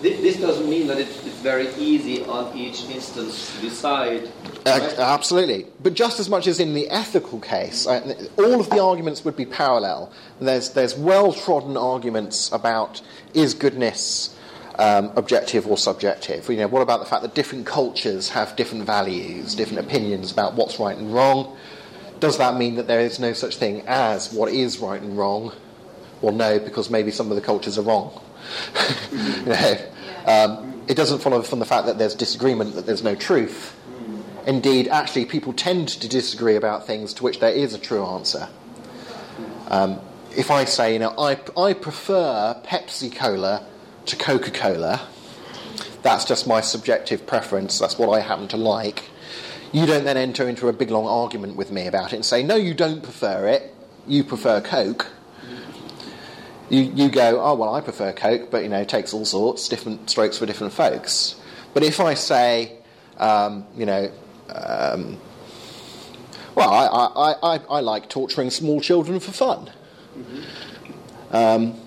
this doesn't mean that it's very easy on each instance to decide. Uh, absolutely. But just as much as in the ethical case, all of the arguments would be parallel. There's, there's well trodden arguments about is goodness um, objective or subjective? You know, what about the fact that different cultures have different values, different opinions about what's right and wrong? Does that mean that there is no such thing as what is right and wrong? Well, no, because maybe some of the cultures are wrong. you know, um, it doesn't follow from the fact that there's disagreement that there's no truth. Indeed, actually, people tend to disagree about things to which there is a true answer. Um, if I say, you know, I, I prefer Pepsi Cola to Coca Cola, that's just my subjective preference, that's what I happen to like. You don't then enter into a big long argument with me about it and say, no, you don't prefer it, you prefer Coke you, you go, oh, well, I prefer Coke, but, you know, it takes all sorts, different strokes for different folks. But if I say, um, you know, um, well, I, I, I, I, like torturing small children for fun. Mm-hmm. Um,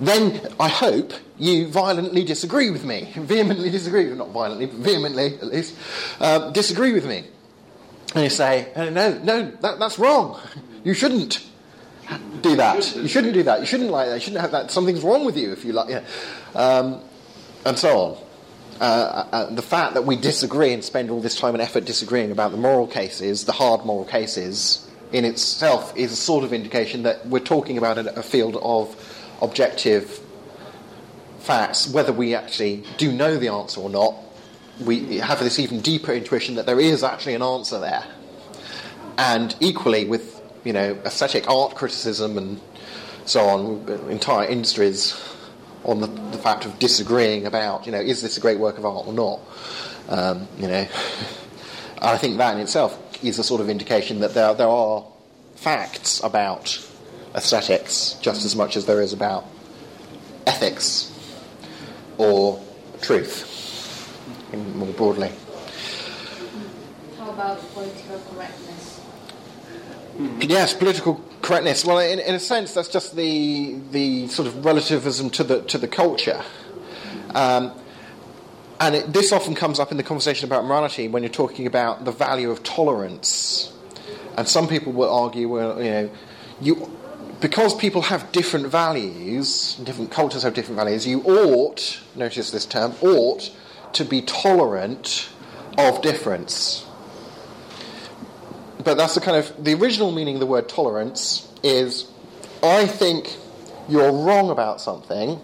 then I hope you violently disagree with me, vehemently disagree, not violently, but vehemently at least, uh, disagree with me. And you say, no, no, that, that's wrong. You shouldn't do that. You shouldn't do that. You shouldn't like that. You shouldn't have that. Something's wrong with you if you like, yeah. um, and so on. uh, uh, the fact that we disagree and spend all this time and effort disagreeing about the moral cases, the hard moral cases, in itself is a sort of indication that we're talking about a, a field of objective facts, whether we actually do know the answer or not. We have this even deeper intuition that there is actually an answer there. And equally, with you know aesthetic art criticism and so on, entire industries on the, the fact of disagreeing about, you know, is this a great work of art or not? Um, you know, I think that in itself is a sort of indication that there, there are facts about aesthetics just as much as there is about ethics or truth more broadly. How about political correctness? Yes, political correctness. Well, in, in a sense, that's just the the sort of relativism to the to the culture. Um, and it, this often comes up in the conversation about morality when you're talking about the value of tolerance. And some people will argue, well, you know, you because people have different values, different cultures have different values. You ought, notice this term, ought to be tolerant of difference but that's the kind of the original meaning of the word tolerance is I think you're wrong about something,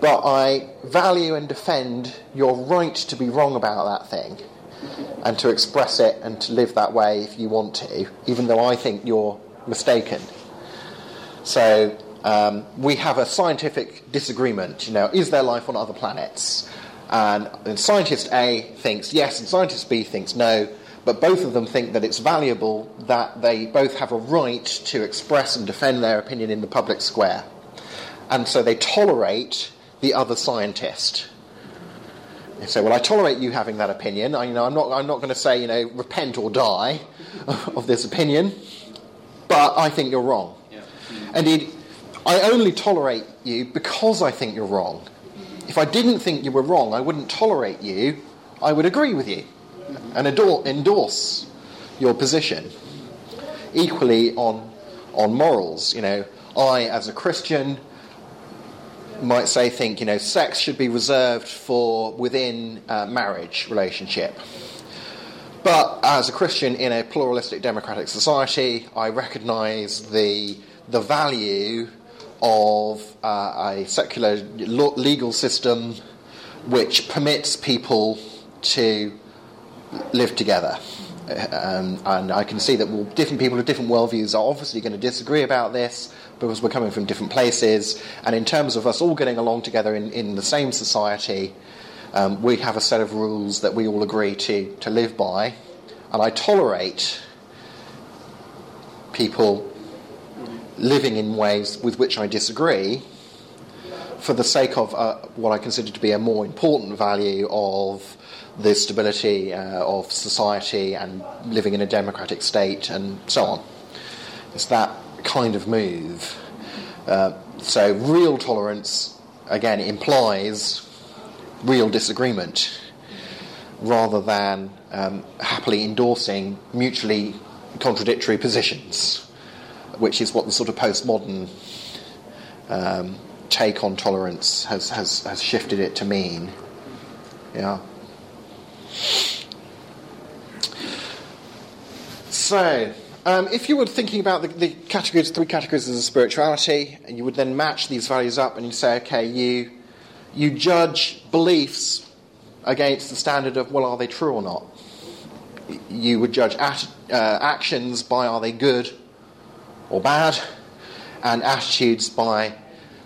but I value and defend your right to be wrong about that thing and to express it and to live that way if you want to, even though I think you're mistaken. So um, we have a scientific disagreement. You know, is there life on other planets? And, and scientist A thinks yes, and scientist B thinks no but both of them think that it's valuable that they both have a right to express and defend their opinion in the public square. And so they tolerate the other scientist. They say, well, I tolerate you having that opinion. I, you know, I'm not, I'm not going to say, you know, repent or die of this opinion, but I think you're wrong. Yeah. Indeed, I only tolerate you because I think you're wrong. If I didn't think you were wrong, I wouldn't tolerate you, I would agree with you and endorse your position. Equally on on morals, you know, I as a Christian might say think you know sex should be reserved for within a marriage relationship. But as a Christian in a pluralistic democratic society, I recognise the the value of uh, a secular legal system which permits people to live together. Um, and I can see that well, different people with different worldviews are obviously going to disagree about this because we're coming from different places. And in terms of us all getting along together in, in the same society, um, we have a set of rules that we all agree to, to live by. And I tolerate people living in ways with which I disagree for the sake of uh, what I consider to be a more important value of the stability uh, of society and living in a democratic state and so on. It's that kind of move. Uh, so, real tolerance, again, implies real disagreement rather than um, happily endorsing mutually contradictory positions, which is what the sort of postmodern um, take on tolerance has, has, has shifted it to mean. Yeah. So, um, if you were thinking about the, the, categories, three categories of spirituality, and you would then match these values up, and you say, okay, you you judge beliefs against the standard of well, are they true or not? You would judge at, uh, actions by are they good or bad, and attitudes by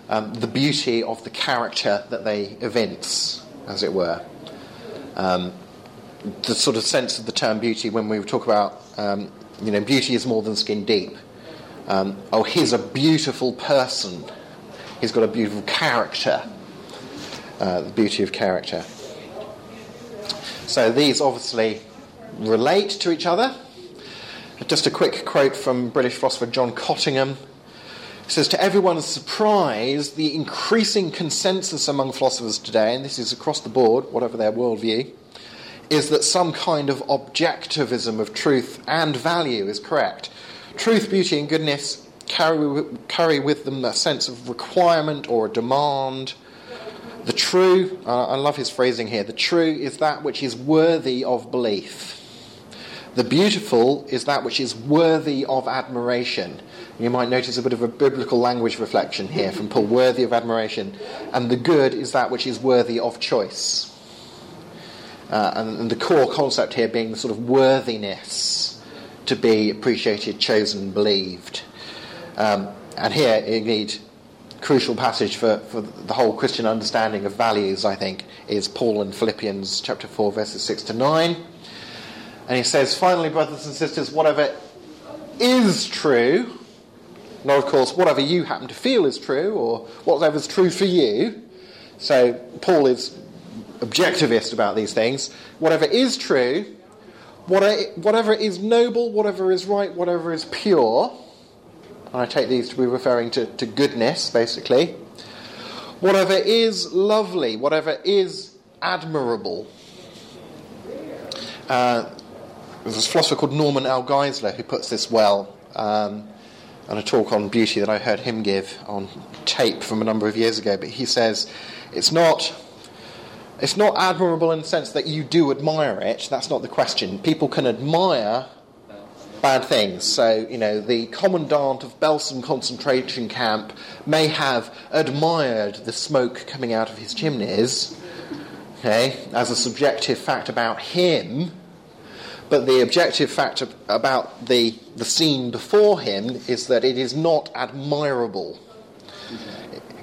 um, the beauty of the character that they evince, as it were. Um, the sort of sense of the term beauty when we talk about, um, you know, beauty is more than skin deep. Um, oh, he's a beautiful person. He's got a beautiful character. Uh, the beauty of character. So these obviously relate to each other. Just a quick quote from British philosopher John Cottingham. Says, To everyone's surprise, the increasing consensus among philosophers today, and this is across the board, whatever their worldview, is that some kind of objectivism of truth and value is correct. Truth, beauty, and goodness carry, carry with them a sense of requirement or a demand. The true, uh, I love his phrasing here, the true is that which is worthy of belief. The beautiful is that which is worthy of admiration. You might notice a bit of a biblical language reflection here from Paul, worthy of admiration. And the good is that which is worthy of choice. Uh, and, and the core concept here being the sort of worthiness to be appreciated, chosen, believed. Um, and here, indeed, crucial passage for, for the whole Christian understanding of values, I think, is Paul in Philippians chapter 4, verses 6 to 9. And he says, finally, brothers and sisters, whatever is true, not of course whatever you happen to feel is true, or whatever's true for you. So Paul is objectivist about these things. Whatever is true, whatever is noble, whatever is right, whatever is pure, and I take these to be referring to, to goodness, basically. Whatever is lovely, whatever is admirable. Uh, there's a philosopher called Norman L. Geisler who puts this well um, on a talk on beauty that I heard him give on tape from a number of years ago. But he says it's not it's not admirable in the sense that you do admire it. That's not the question. People can admire bad things. So, you know, the commandant of Belsen concentration camp may have admired the smoke coming out of his chimneys, okay, as a subjective fact about him, but the objective fact about the, the scene before him is that it is not admirable.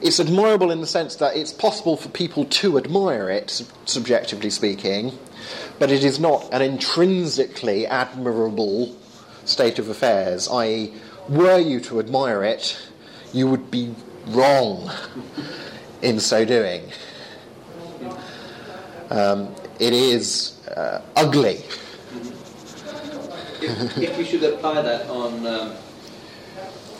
It's admirable in the sense that it's possible for people to admire it, subjectively speaking, but it is not an intrinsically admirable state of affairs, i.e., were you to admire it, you would be wrong in so doing. Um, it is uh, ugly. If, if, we should apply that on, um,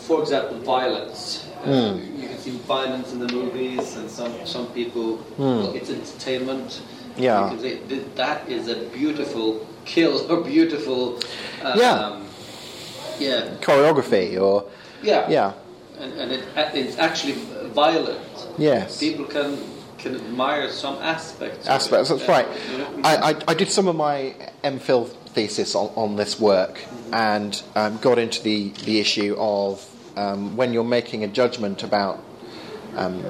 for example, violence, mm. You can see violence in the movies, and some some people, mm. well, it's entertainment. Yeah, say, that is a beautiful kill or beautiful. Um, yeah yeah. choreography or yeah yeah and, and it, it's actually violent yes people can can admire some aspects aspects that's right I, I, I, did some of my MPhil thesis on, on this work mm-hmm. and um, got into the, the issue of um, when you're making a judgment about um,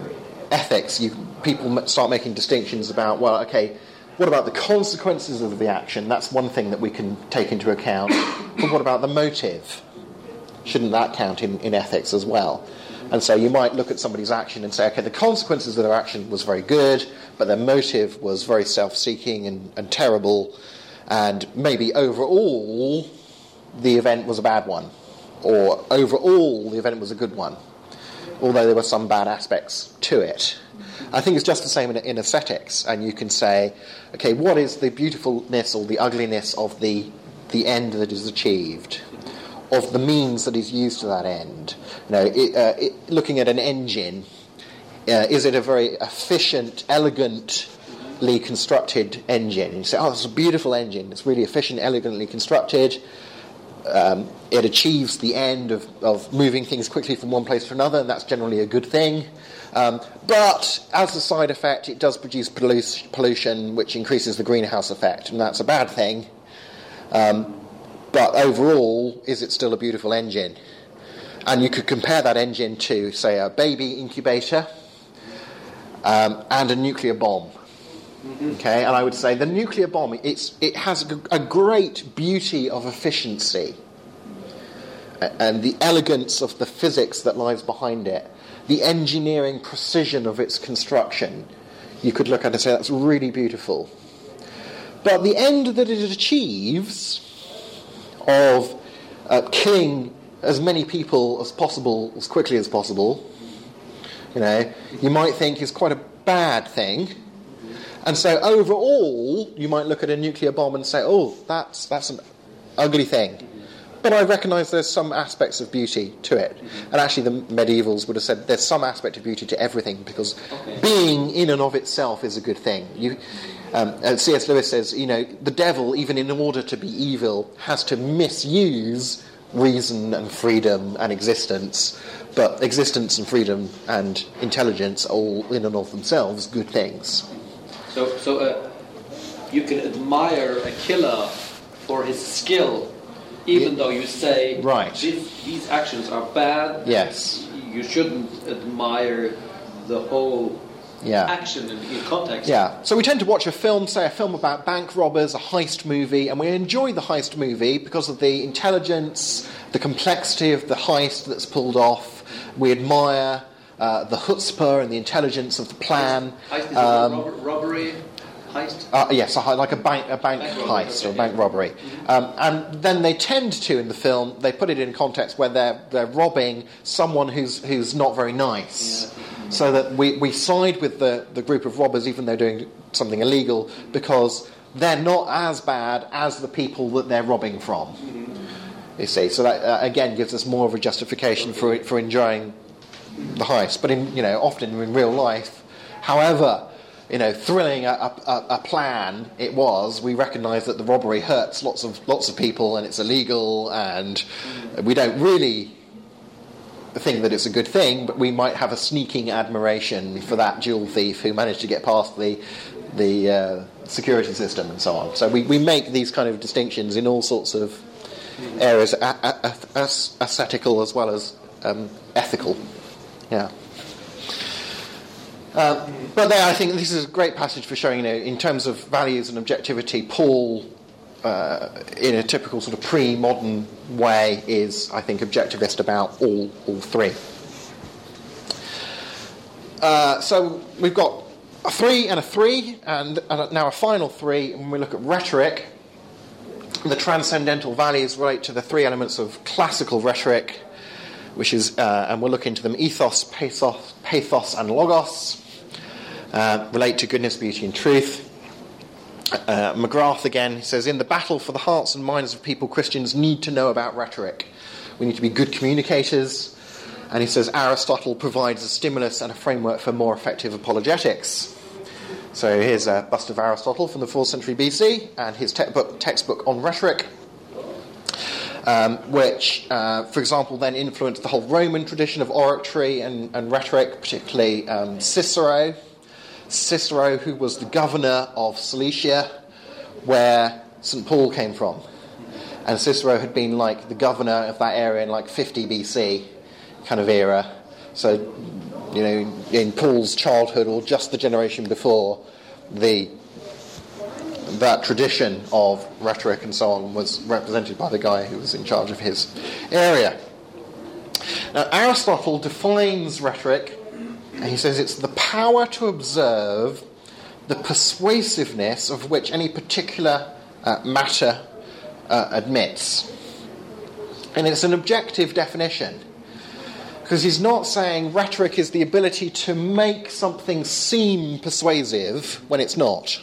ethics you people start making distinctions about well okay what about the consequences of the action? That's one thing that we can take into account. but what about the motive? Shouldn't that count in, in ethics as well? And so you might look at somebody's action and say, okay, the consequences of their action was very good, but their motive was very self seeking and, and terrible, and maybe overall the event was a bad one, or overall the event was a good one, although there were some bad aspects to it. I think it's just the same in, in aesthetics, and you can say, okay, what is the beautifulness or the ugliness of the the end that is achieved, of the means that is used to that end? You know, it, uh, it, looking at an engine, uh, is it a very efficient, elegantly constructed engine? And you say, oh, it's a beautiful engine. It's really efficient, elegantly constructed. Um, it achieves the end of, of moving things quickly from one place to another, and that's generally a good thing. Um, but as a side effect, it does produce pollution, which increases the greenhouse effect, and that's a bad thing. Um, but overall, is it still a beautiful engine? And you could compare that engine to, say, a baby incubator um, and a nuclear bomb. Mm-hmm. Okay, and I would say the nuclear bomb, it's, it has a, a great beauty of efficiency and the elegance of the physics that lies behind it the engineering precision of its construction, you could look at and say that's really beautiful. But the end that it achieves of uh, killing as many people as possible as quickly as possible, you know, you might think is quite a bad thing. And so overall, you might look at a nuclear bomb and say, oh, that's, that's an ugly thing but I recognise there's some aspects of beauty to it. And actually, the medievals would have said there's some aspect of beauty to everything because okay. being in and of itself is a good thing. You, um, C.S. Lewis says, you know, the devil, even in order to be evil, has to misuse reason and freedom and existence. But existence and freedom and intelligence are all in and of themselves good things. So, so uh, you can admire a killer for his skill, even Ye- though you say Right. "This- these actions are bad. Yes. You shouldn't admire the whole Yeah. action in, in context. Yeah. So we tend to watch a film, say a film about bank robbers, a heist movie, and we enjoy the heist movie because of the intelligence, the complexity of the heist that's pulled off. We admire uh, the chutzpah and the intelligence of the plan. Heist is Um, robbery. Heist. Uh, yes, a, like a bank, a bank Bank robbery, heist or a okay. bank robbery. Um, and then they tend to, in the film, they put it in context where they're, they're robbing someone who's, who's not very nice. So that we, we side with the, the group of robbers, even though they're doing something illegal, because they're not as bad as the people that they're robbing from. You see, so that uh, again gives us more of a justification for, for enjoying the heist. But in, you know, often in real life, however, you know, thrilling a, a, a plan it was, we recognise that the robbery hurts lots of lots of people and it's illegal, and we don't really think that it's a good thing, but we might have a sneaking admiration for that jewel thief who managed to get past the the uh, security system and so on. So we, we make these kind of distinctions in all sorts of areas, as- aesthetical as well as um, ethical. Yeah. Um, but there, I think this is a great passage for showing, you know, in terms of values and objectivity, Paul, uh, in a typical sort of pre-modern way, is, I think, objectivist about all, all three. Uh, so we've got a three and a three, and, and now a final three. And when we look at rhetoric, the transcendental values relate to the three elements of classical rhetoric, which is, uh, and we'll look into them ethos, pathos, pathos and logos, uh, relate to goodness, beauty, and truth. Uh, McGrath again says, In the battle for the hearts and minds of people, Christians need to know about rhetoric. We need to be good communicators. And he says, Aristotle provides a stimulus and a framework for more effective apologetics. So here's a bust of Aristotle from the 4th century BC and his textbook, textbook on rhetoric um, which, uh, for example, then influenced the whole Roman tradition of oratory and, and rhetoric, particularly um, Cicero. Cicero, who was the governor of Cilicia, where St. Paul came from. And Cicero had been like the governor of that area in like 50 BC kind of era. So, you know, in Paul's childhood or just the generation before, the that tradition of rhetoric and so on was represented by the guy who was in charge of his area. Now, Aristotle defines rhetoric, and he says it's the power to observe the persuasiveness of which any particular uh, matter uh, admits. And it's an objective definition. Because he's not saying rhetoric is the ability to make something seem persuasive when it's not.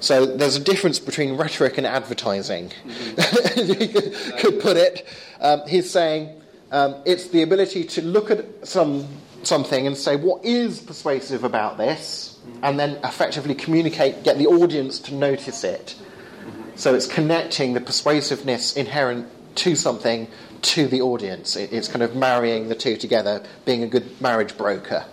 So there's a difference between rhetoric and advertising. you could, could put it. Um, he's saying um, it's the ability to look at some something and say what is persuasive about this, and then effectively communicate, get the audience to notice it. So it's connecting the persuasiveness inherent to something to the audience. It, it's kind of marrying the two together, being a good marriage broker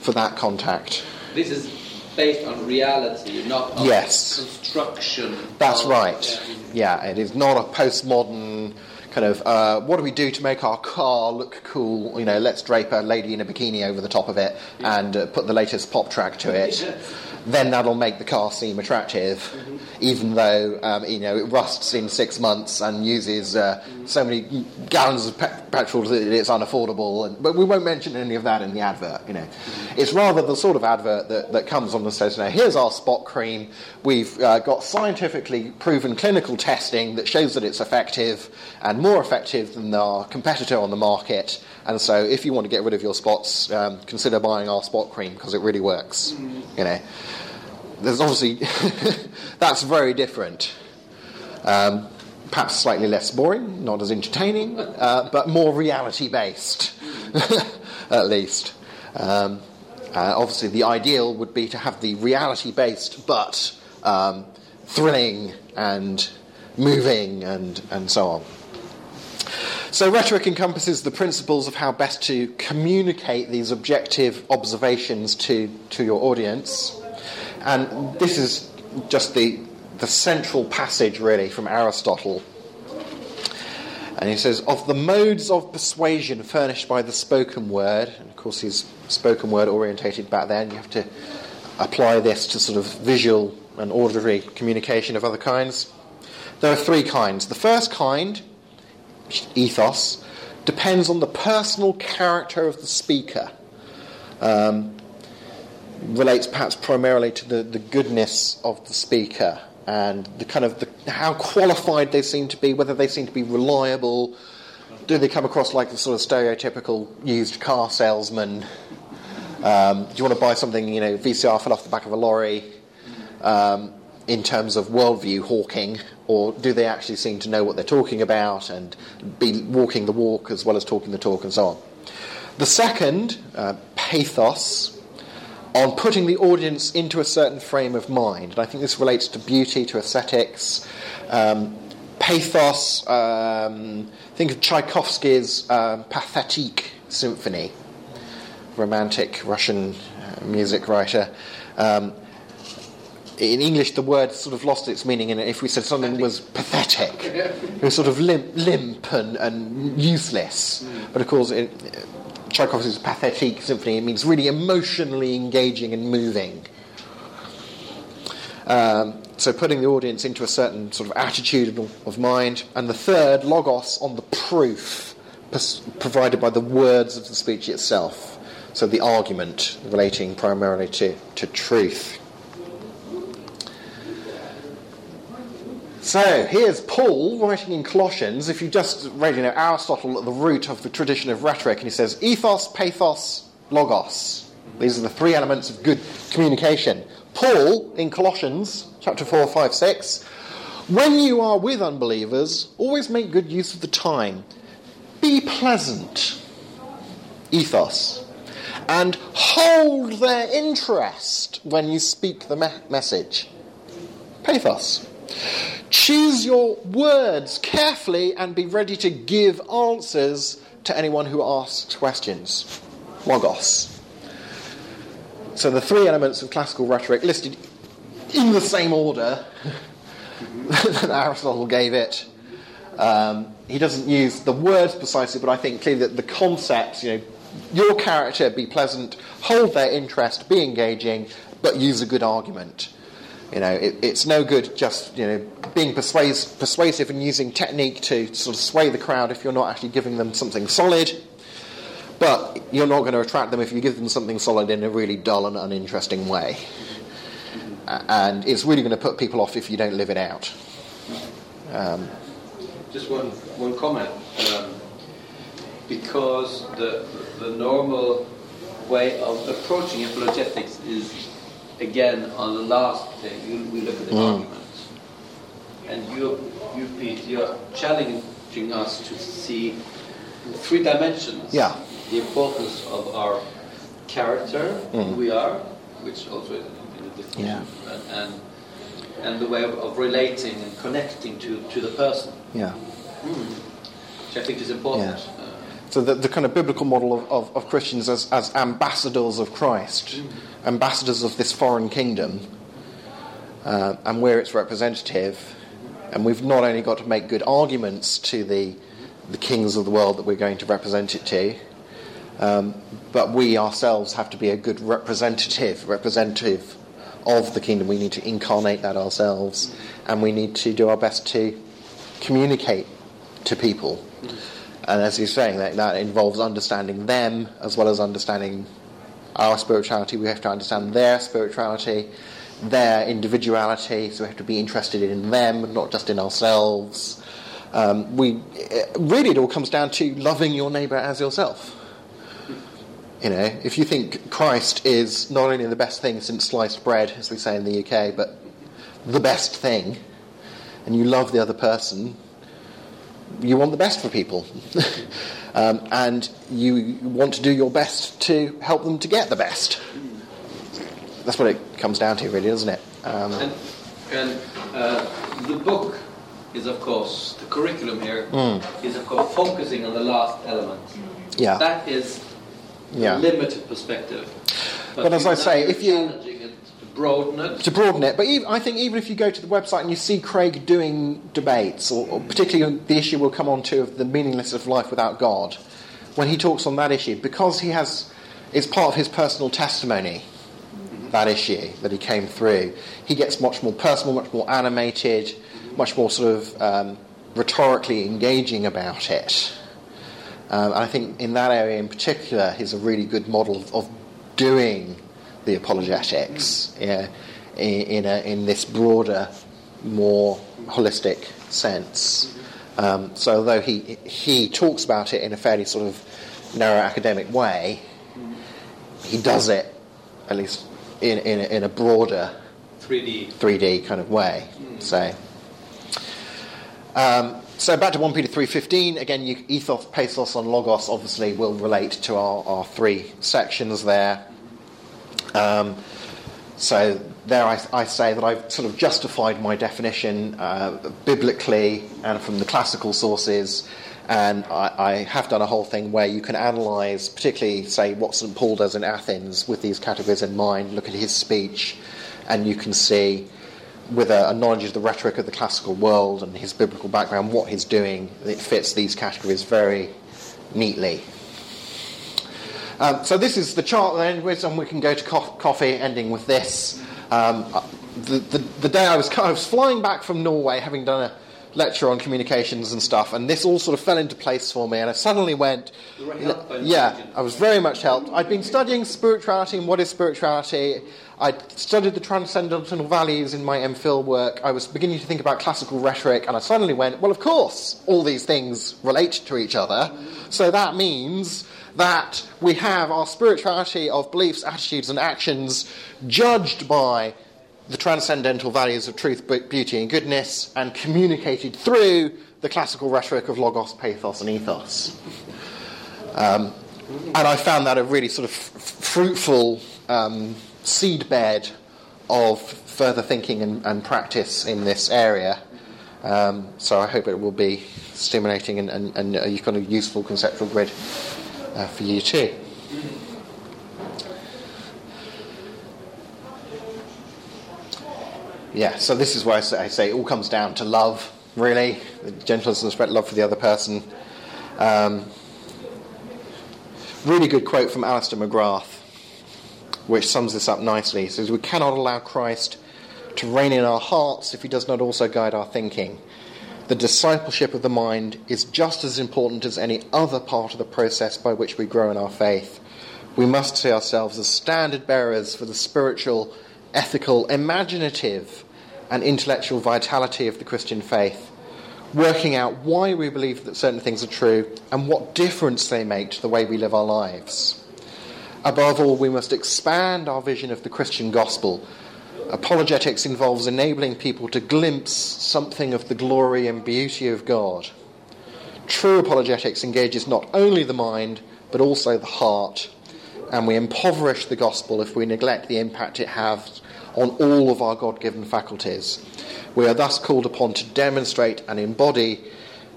for that contact. This is based on reality, not on Yes. construction. That's of- right. Yeah, it is not a postmodern kind of uh, what do we do to make our car look cool? You know, let's drape a lady in a bikini over the top of it and uh, put the latest pop track to it. Then that'll make the car seem attractive, even though um, you know it rusts in six months and uses uh, so many gallons of pe- petrol that it's unaffordable. And, but we won't mention any of that in the advert. You know, it's rather the sort of advert that, that comes on and says, "Now here's our spot cream. We've uh, got scientifically proven clinical testing that shows that it's effective and more effective than our competitor on the market." And so, if you want to get rid of your spots, um, consider buying our spot cream because it really works. You know, there's obviously that's very different. Um, perhaps slightly less boring, not as entertaining, uh, but more reality based, at least. Um, uh, obviously, the ideal would be to have the reality based but um, thrilling and moving and, and so on. So, rhetoric encompasses the principles of how best to communicate these objective observations to, to your audience. And this is just the, the central passage, really, from Aristotle. And he says, Of the modes of persuasion furnished by the spoken word, and of course he's spoken word orientated back then, you have to apply this to sort of visual and auditory communication of other kinds. There are three kinds. The first kind ethos depends on the personal character of the speaker. Um, relates perhaps primarily to the, the goodness of the speaker and the kind of the, how qualified they seem to be, whether they seem to be reliable. Do they come across like the sort of stereotypical used car salesman? Um, do you want to buy something, you know, VCR fell off the back of a lorry? Um, in terms of worldview hawking, or do they actually seem to know what they're talking about and be walking the walk as well as talking the talk and so on? The second, uh, pathos, on putting the audience into a certain frame of mind. And I think this relates to beauty, to aesthetics. Um, pathos, um, think of Tchaikovsky's um, Pathetique Symphony, romantic Russian uh, music writer. Um, in English, the word sort of lost its meaning, and if we said something was pathetic, it was sort of limp, limp and, and useless. But of course, it, Tchaikovsky's Pathetique Symphony it means really emotionally engaging and moving. Um, so putting the audience into a certain sort of attitude of, of mind. And the third, logos, on the proof pers- provided by the words of the speech itself. So the argument relating primarily to, to truth. So here's Paul writing in Colossians. If you just read, you know, Aristotle at the root of the tradition of rhetoric, and he says ethos, pathos, logos. These are the three elements of good communication. Paul in Colossians chapter 4, 5, 6. When you are with unbelievers, always make good use of the time. Be pleasant. Ethos. And hold their interest when you speak the me- message. Pathos. Choose your words carefully and be ready to give answers to anyone who asks questions. Logos. So the three elements of classical rhetoric listed in the same order that Aristotle gave it. Um, he doesn't use the words precisely, but I think clearly that the concepts, you know, your character, be pleasant, hold their interest, be engaging, but use a good argument. You know, it, it's no good just you know being persuas- persuasive and using technique to sort of sway the crowd if you're not actually giving them something solid. But you're not going to attract them if you give them something solid in a really dull and uninteresting way. And it's really going to put people off if you don't live it out. Um, Just one, one comment. Um, because the, the normal way of approaching apologetics is, again, on the last thing, you, we look at the Mm. argument. And you, you, Pete, you're challenging us to see in three dimensions Yeah. the importance of our character, Mm. who we are, which also is in the definition, Yeah. and, and, and the way of, of relating and connecting to, to the person yeah. which I think is important. Yeah. So the, the kind of biblical model of, of, of Christians as, as ambassadors of Christ, ambassadors of this foreign kingdom, uh, and we're its representative. And we've not only got to make good arguments to the, the kings of the world that we're going to represent it to, um, but we ourselves have to be a good representative, representative of the kingdom. We need to incarnate that ourselves, and we need to do our best to communicate to people. And as he's saying, that, that involves understanding them as well as understanding our spirituality. We have to understand their spirituality, their individuality, so we have to be interested in them, not just in ourselves. Um, we really it all comes down to loving your neighbour as yourself. You know, if you think Christ is not only the best thing since sliced bread, as we say in the UK, but the best thing, and you love the other person, you want the best for people. um, and you want to do your best to help them to get the best. That's what it comes down to, really, doesn't it? Um, and and uh, the book is, of course, the curriculum here Mm. is, of course, focusing on the last element. Yeah. That is Yeah. a limited perspective. But as I say, if you- challenging it to broaden it, to broaden it. But even, I think even if you go to the website and you see Craig doing debates, or, or particularly the issue we'll come on to of the meaningless of life without God, when he talks on that issue, because he has, it's part of his personal testimony, that issue that he came through, he gets much more personal, much more animated, much more sort of um, rhetorically engaging about it. Um, and I think in that area in particular, he's a really good model of doing the apologetics yeah, in, in, a, in this broader, more holistic sense. Um, so although he, he talks about it in a fairly sort of narrow academic way, he does it, at least in, in, a, in a broader 3D. 3D kind of way. So, um, so back to 1 Peter 3.15, again, you, ethos, pathos, and logos obviously will relate to our, our three sections there. Um, so there I, I say that I've sort of justified my definition uh, biblically and from the classical sources, and I, I have done a whole thing where you can analyse, particularly say what St Paul does in Athens with these categories in mind, look at his speech, and you can see with a, a knowledge of the rhetoric of the classical world and his biblical background, what he's doing, it fits these categories very neatly. Um, so this is the chart that end with, and we can go to co- coffee, ending with this. Um, uh, the, the, the day I was, I was flying back from Norway, having done a lecture on communications and stuff, and this all sort of fell into place for me, and I suddenly went, You were helped by yeah, I was very much helped. I'd been studying spirituality and what is spirituality. I'd studied the transcendental values in my MPhil work. I was beginning to think about classical rhetoric, and I suddenly went, well, of course, all these things relate to each other. So that means that we have our spirituality of beliefs, attitudes, and actions judged by the transcendental values of truth, beauty, and goodness, and communicated through the classical rhetoric of logos, pathos, and ethos. Um, and I found that a really sort of f- fruitful um, seedbed of further thinking and, and practice in this area. Um, so I hope it will be stimulating and, and, and a kind of useful conceptual grid for you too. Yeah, so this is where I say, it all comes down to love, really, gentleness and respect, love for the other person. Um, really good quote from Alister McGrath, which sums this up nicely. He says, We cannot allow Christ to reign in our hearts if he does not also guide our thinking. The discipleship of the mind is just as important as any other part of the process by which we grow in our faith. We must see ourselves as standard bearers for the spiritual, ethical, imaginative, and intellectual vitality of the Christian faith, working out why we believe that certain things are true and what difference they make to the way we live our lives. Above all, we must expand our vision of the Christian gospel. Apologetics involves enabling people to glimpse something of the glory and beauty of God. True apologetics engages not only the mind, but also the heart, and we impoverish the gospel if we neglect the impact it has on all of our God given faculties. We are thus called upon to demonstrate and embody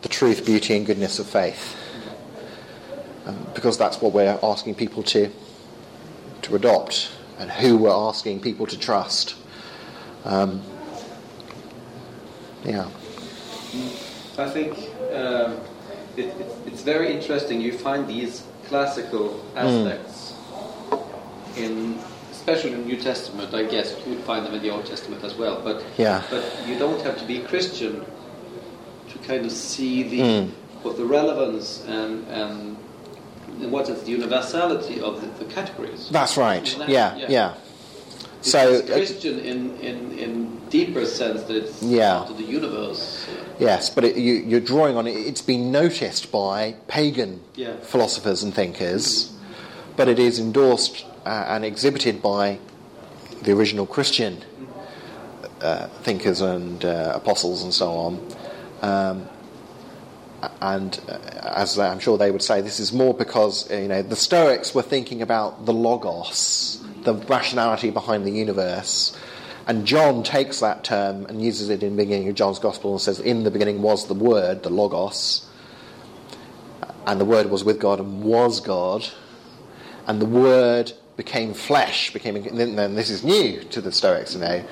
the truth, beauty, and goodness of faith. Um, because that's what we're asking people to, to adopt and who we're asking people to trust. Um, yeah. I think um, it, it, it's very interesting. You find these classical aspects in, especially in the New Testament. I guess you would find them in the Old Testament as well. But Yeah. but you don't have to be Christian to kind of see the Mm. what the relevance and and and what is the universality of the, the categories. That's right. That- Yeah, yeah. yeah. It's So, it's uh, Christian in, in, in deeper sense that it's Yeah. part of the universe. Yes, but it, you, you're drawing on it. It's been noticed by pagan Yeah. philosophers and thinkers, but it is endorsed uh, and exhibited by the original Christian uh, thinkers and uh, apostles and so on. Um, and uh, as I'm sure they would say, this is more because you know the Stoics were thinking about the logos, the rationality behind the universe, And John takes that term and uses it in the beginning of John's Gospel and says, In the beginning was the Word, the Logos, and the Word was with God and was God, and the Word became flesh, became. And then this is new to the Stoics, you know.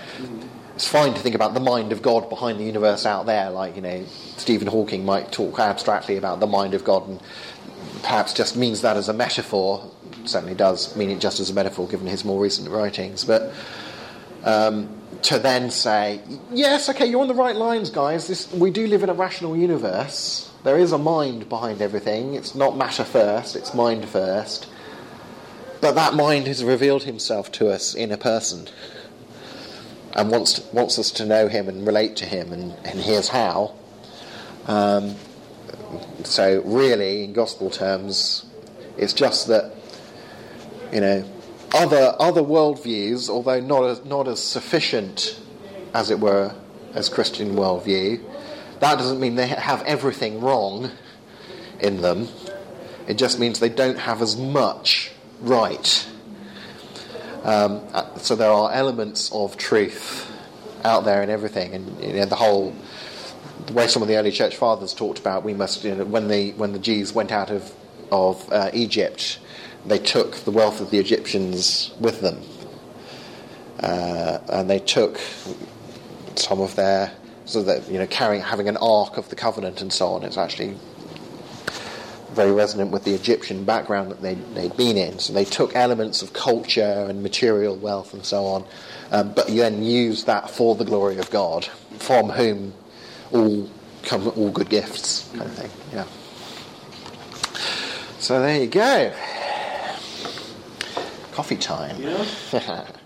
It's fine to think about the mind of God behind the universe out there, like, you know, Stephen Hawking might talk abstractly about the mind of God and perhaps just means that as a metaphor. Certainly does mean it just as a metaphor given his more recent writings. But um, to then say, yes, okay, you're on the right lines, guys. This, we do live in a rational universe. There is a mind behind everything. It's not matter first, it's mind first. But that mind has revealed himself to us in a person and wants, to, wants us to know him and relate to him, and, and here's how. Um, so, really, in gospel terms, it's just that, you know, other, other worldviews, although not as, not as sufficient, as it were, as Christian worldview, that doesn't mean they have everything wrong in them. It just means they don't have as much right. Um, uh, so there are elements of truth out there in everything, and you know, the whole the way some of the early church fathers talked about, we must you know, when the when the Jews went out of of uh, Egypt, they took the wealth of the Egyptians with them, uh, and they took some of their so that you know carrying having an ark of the covenant and so on. It's actually very resonant with the Egyptian background that they, they'd been in. So they took elements of culture and material wealth and so on, um, but then used that for the glory of God, from whom all come all good gifts, kind of thing. Yeah. So there you go. Coffee time. Yeah.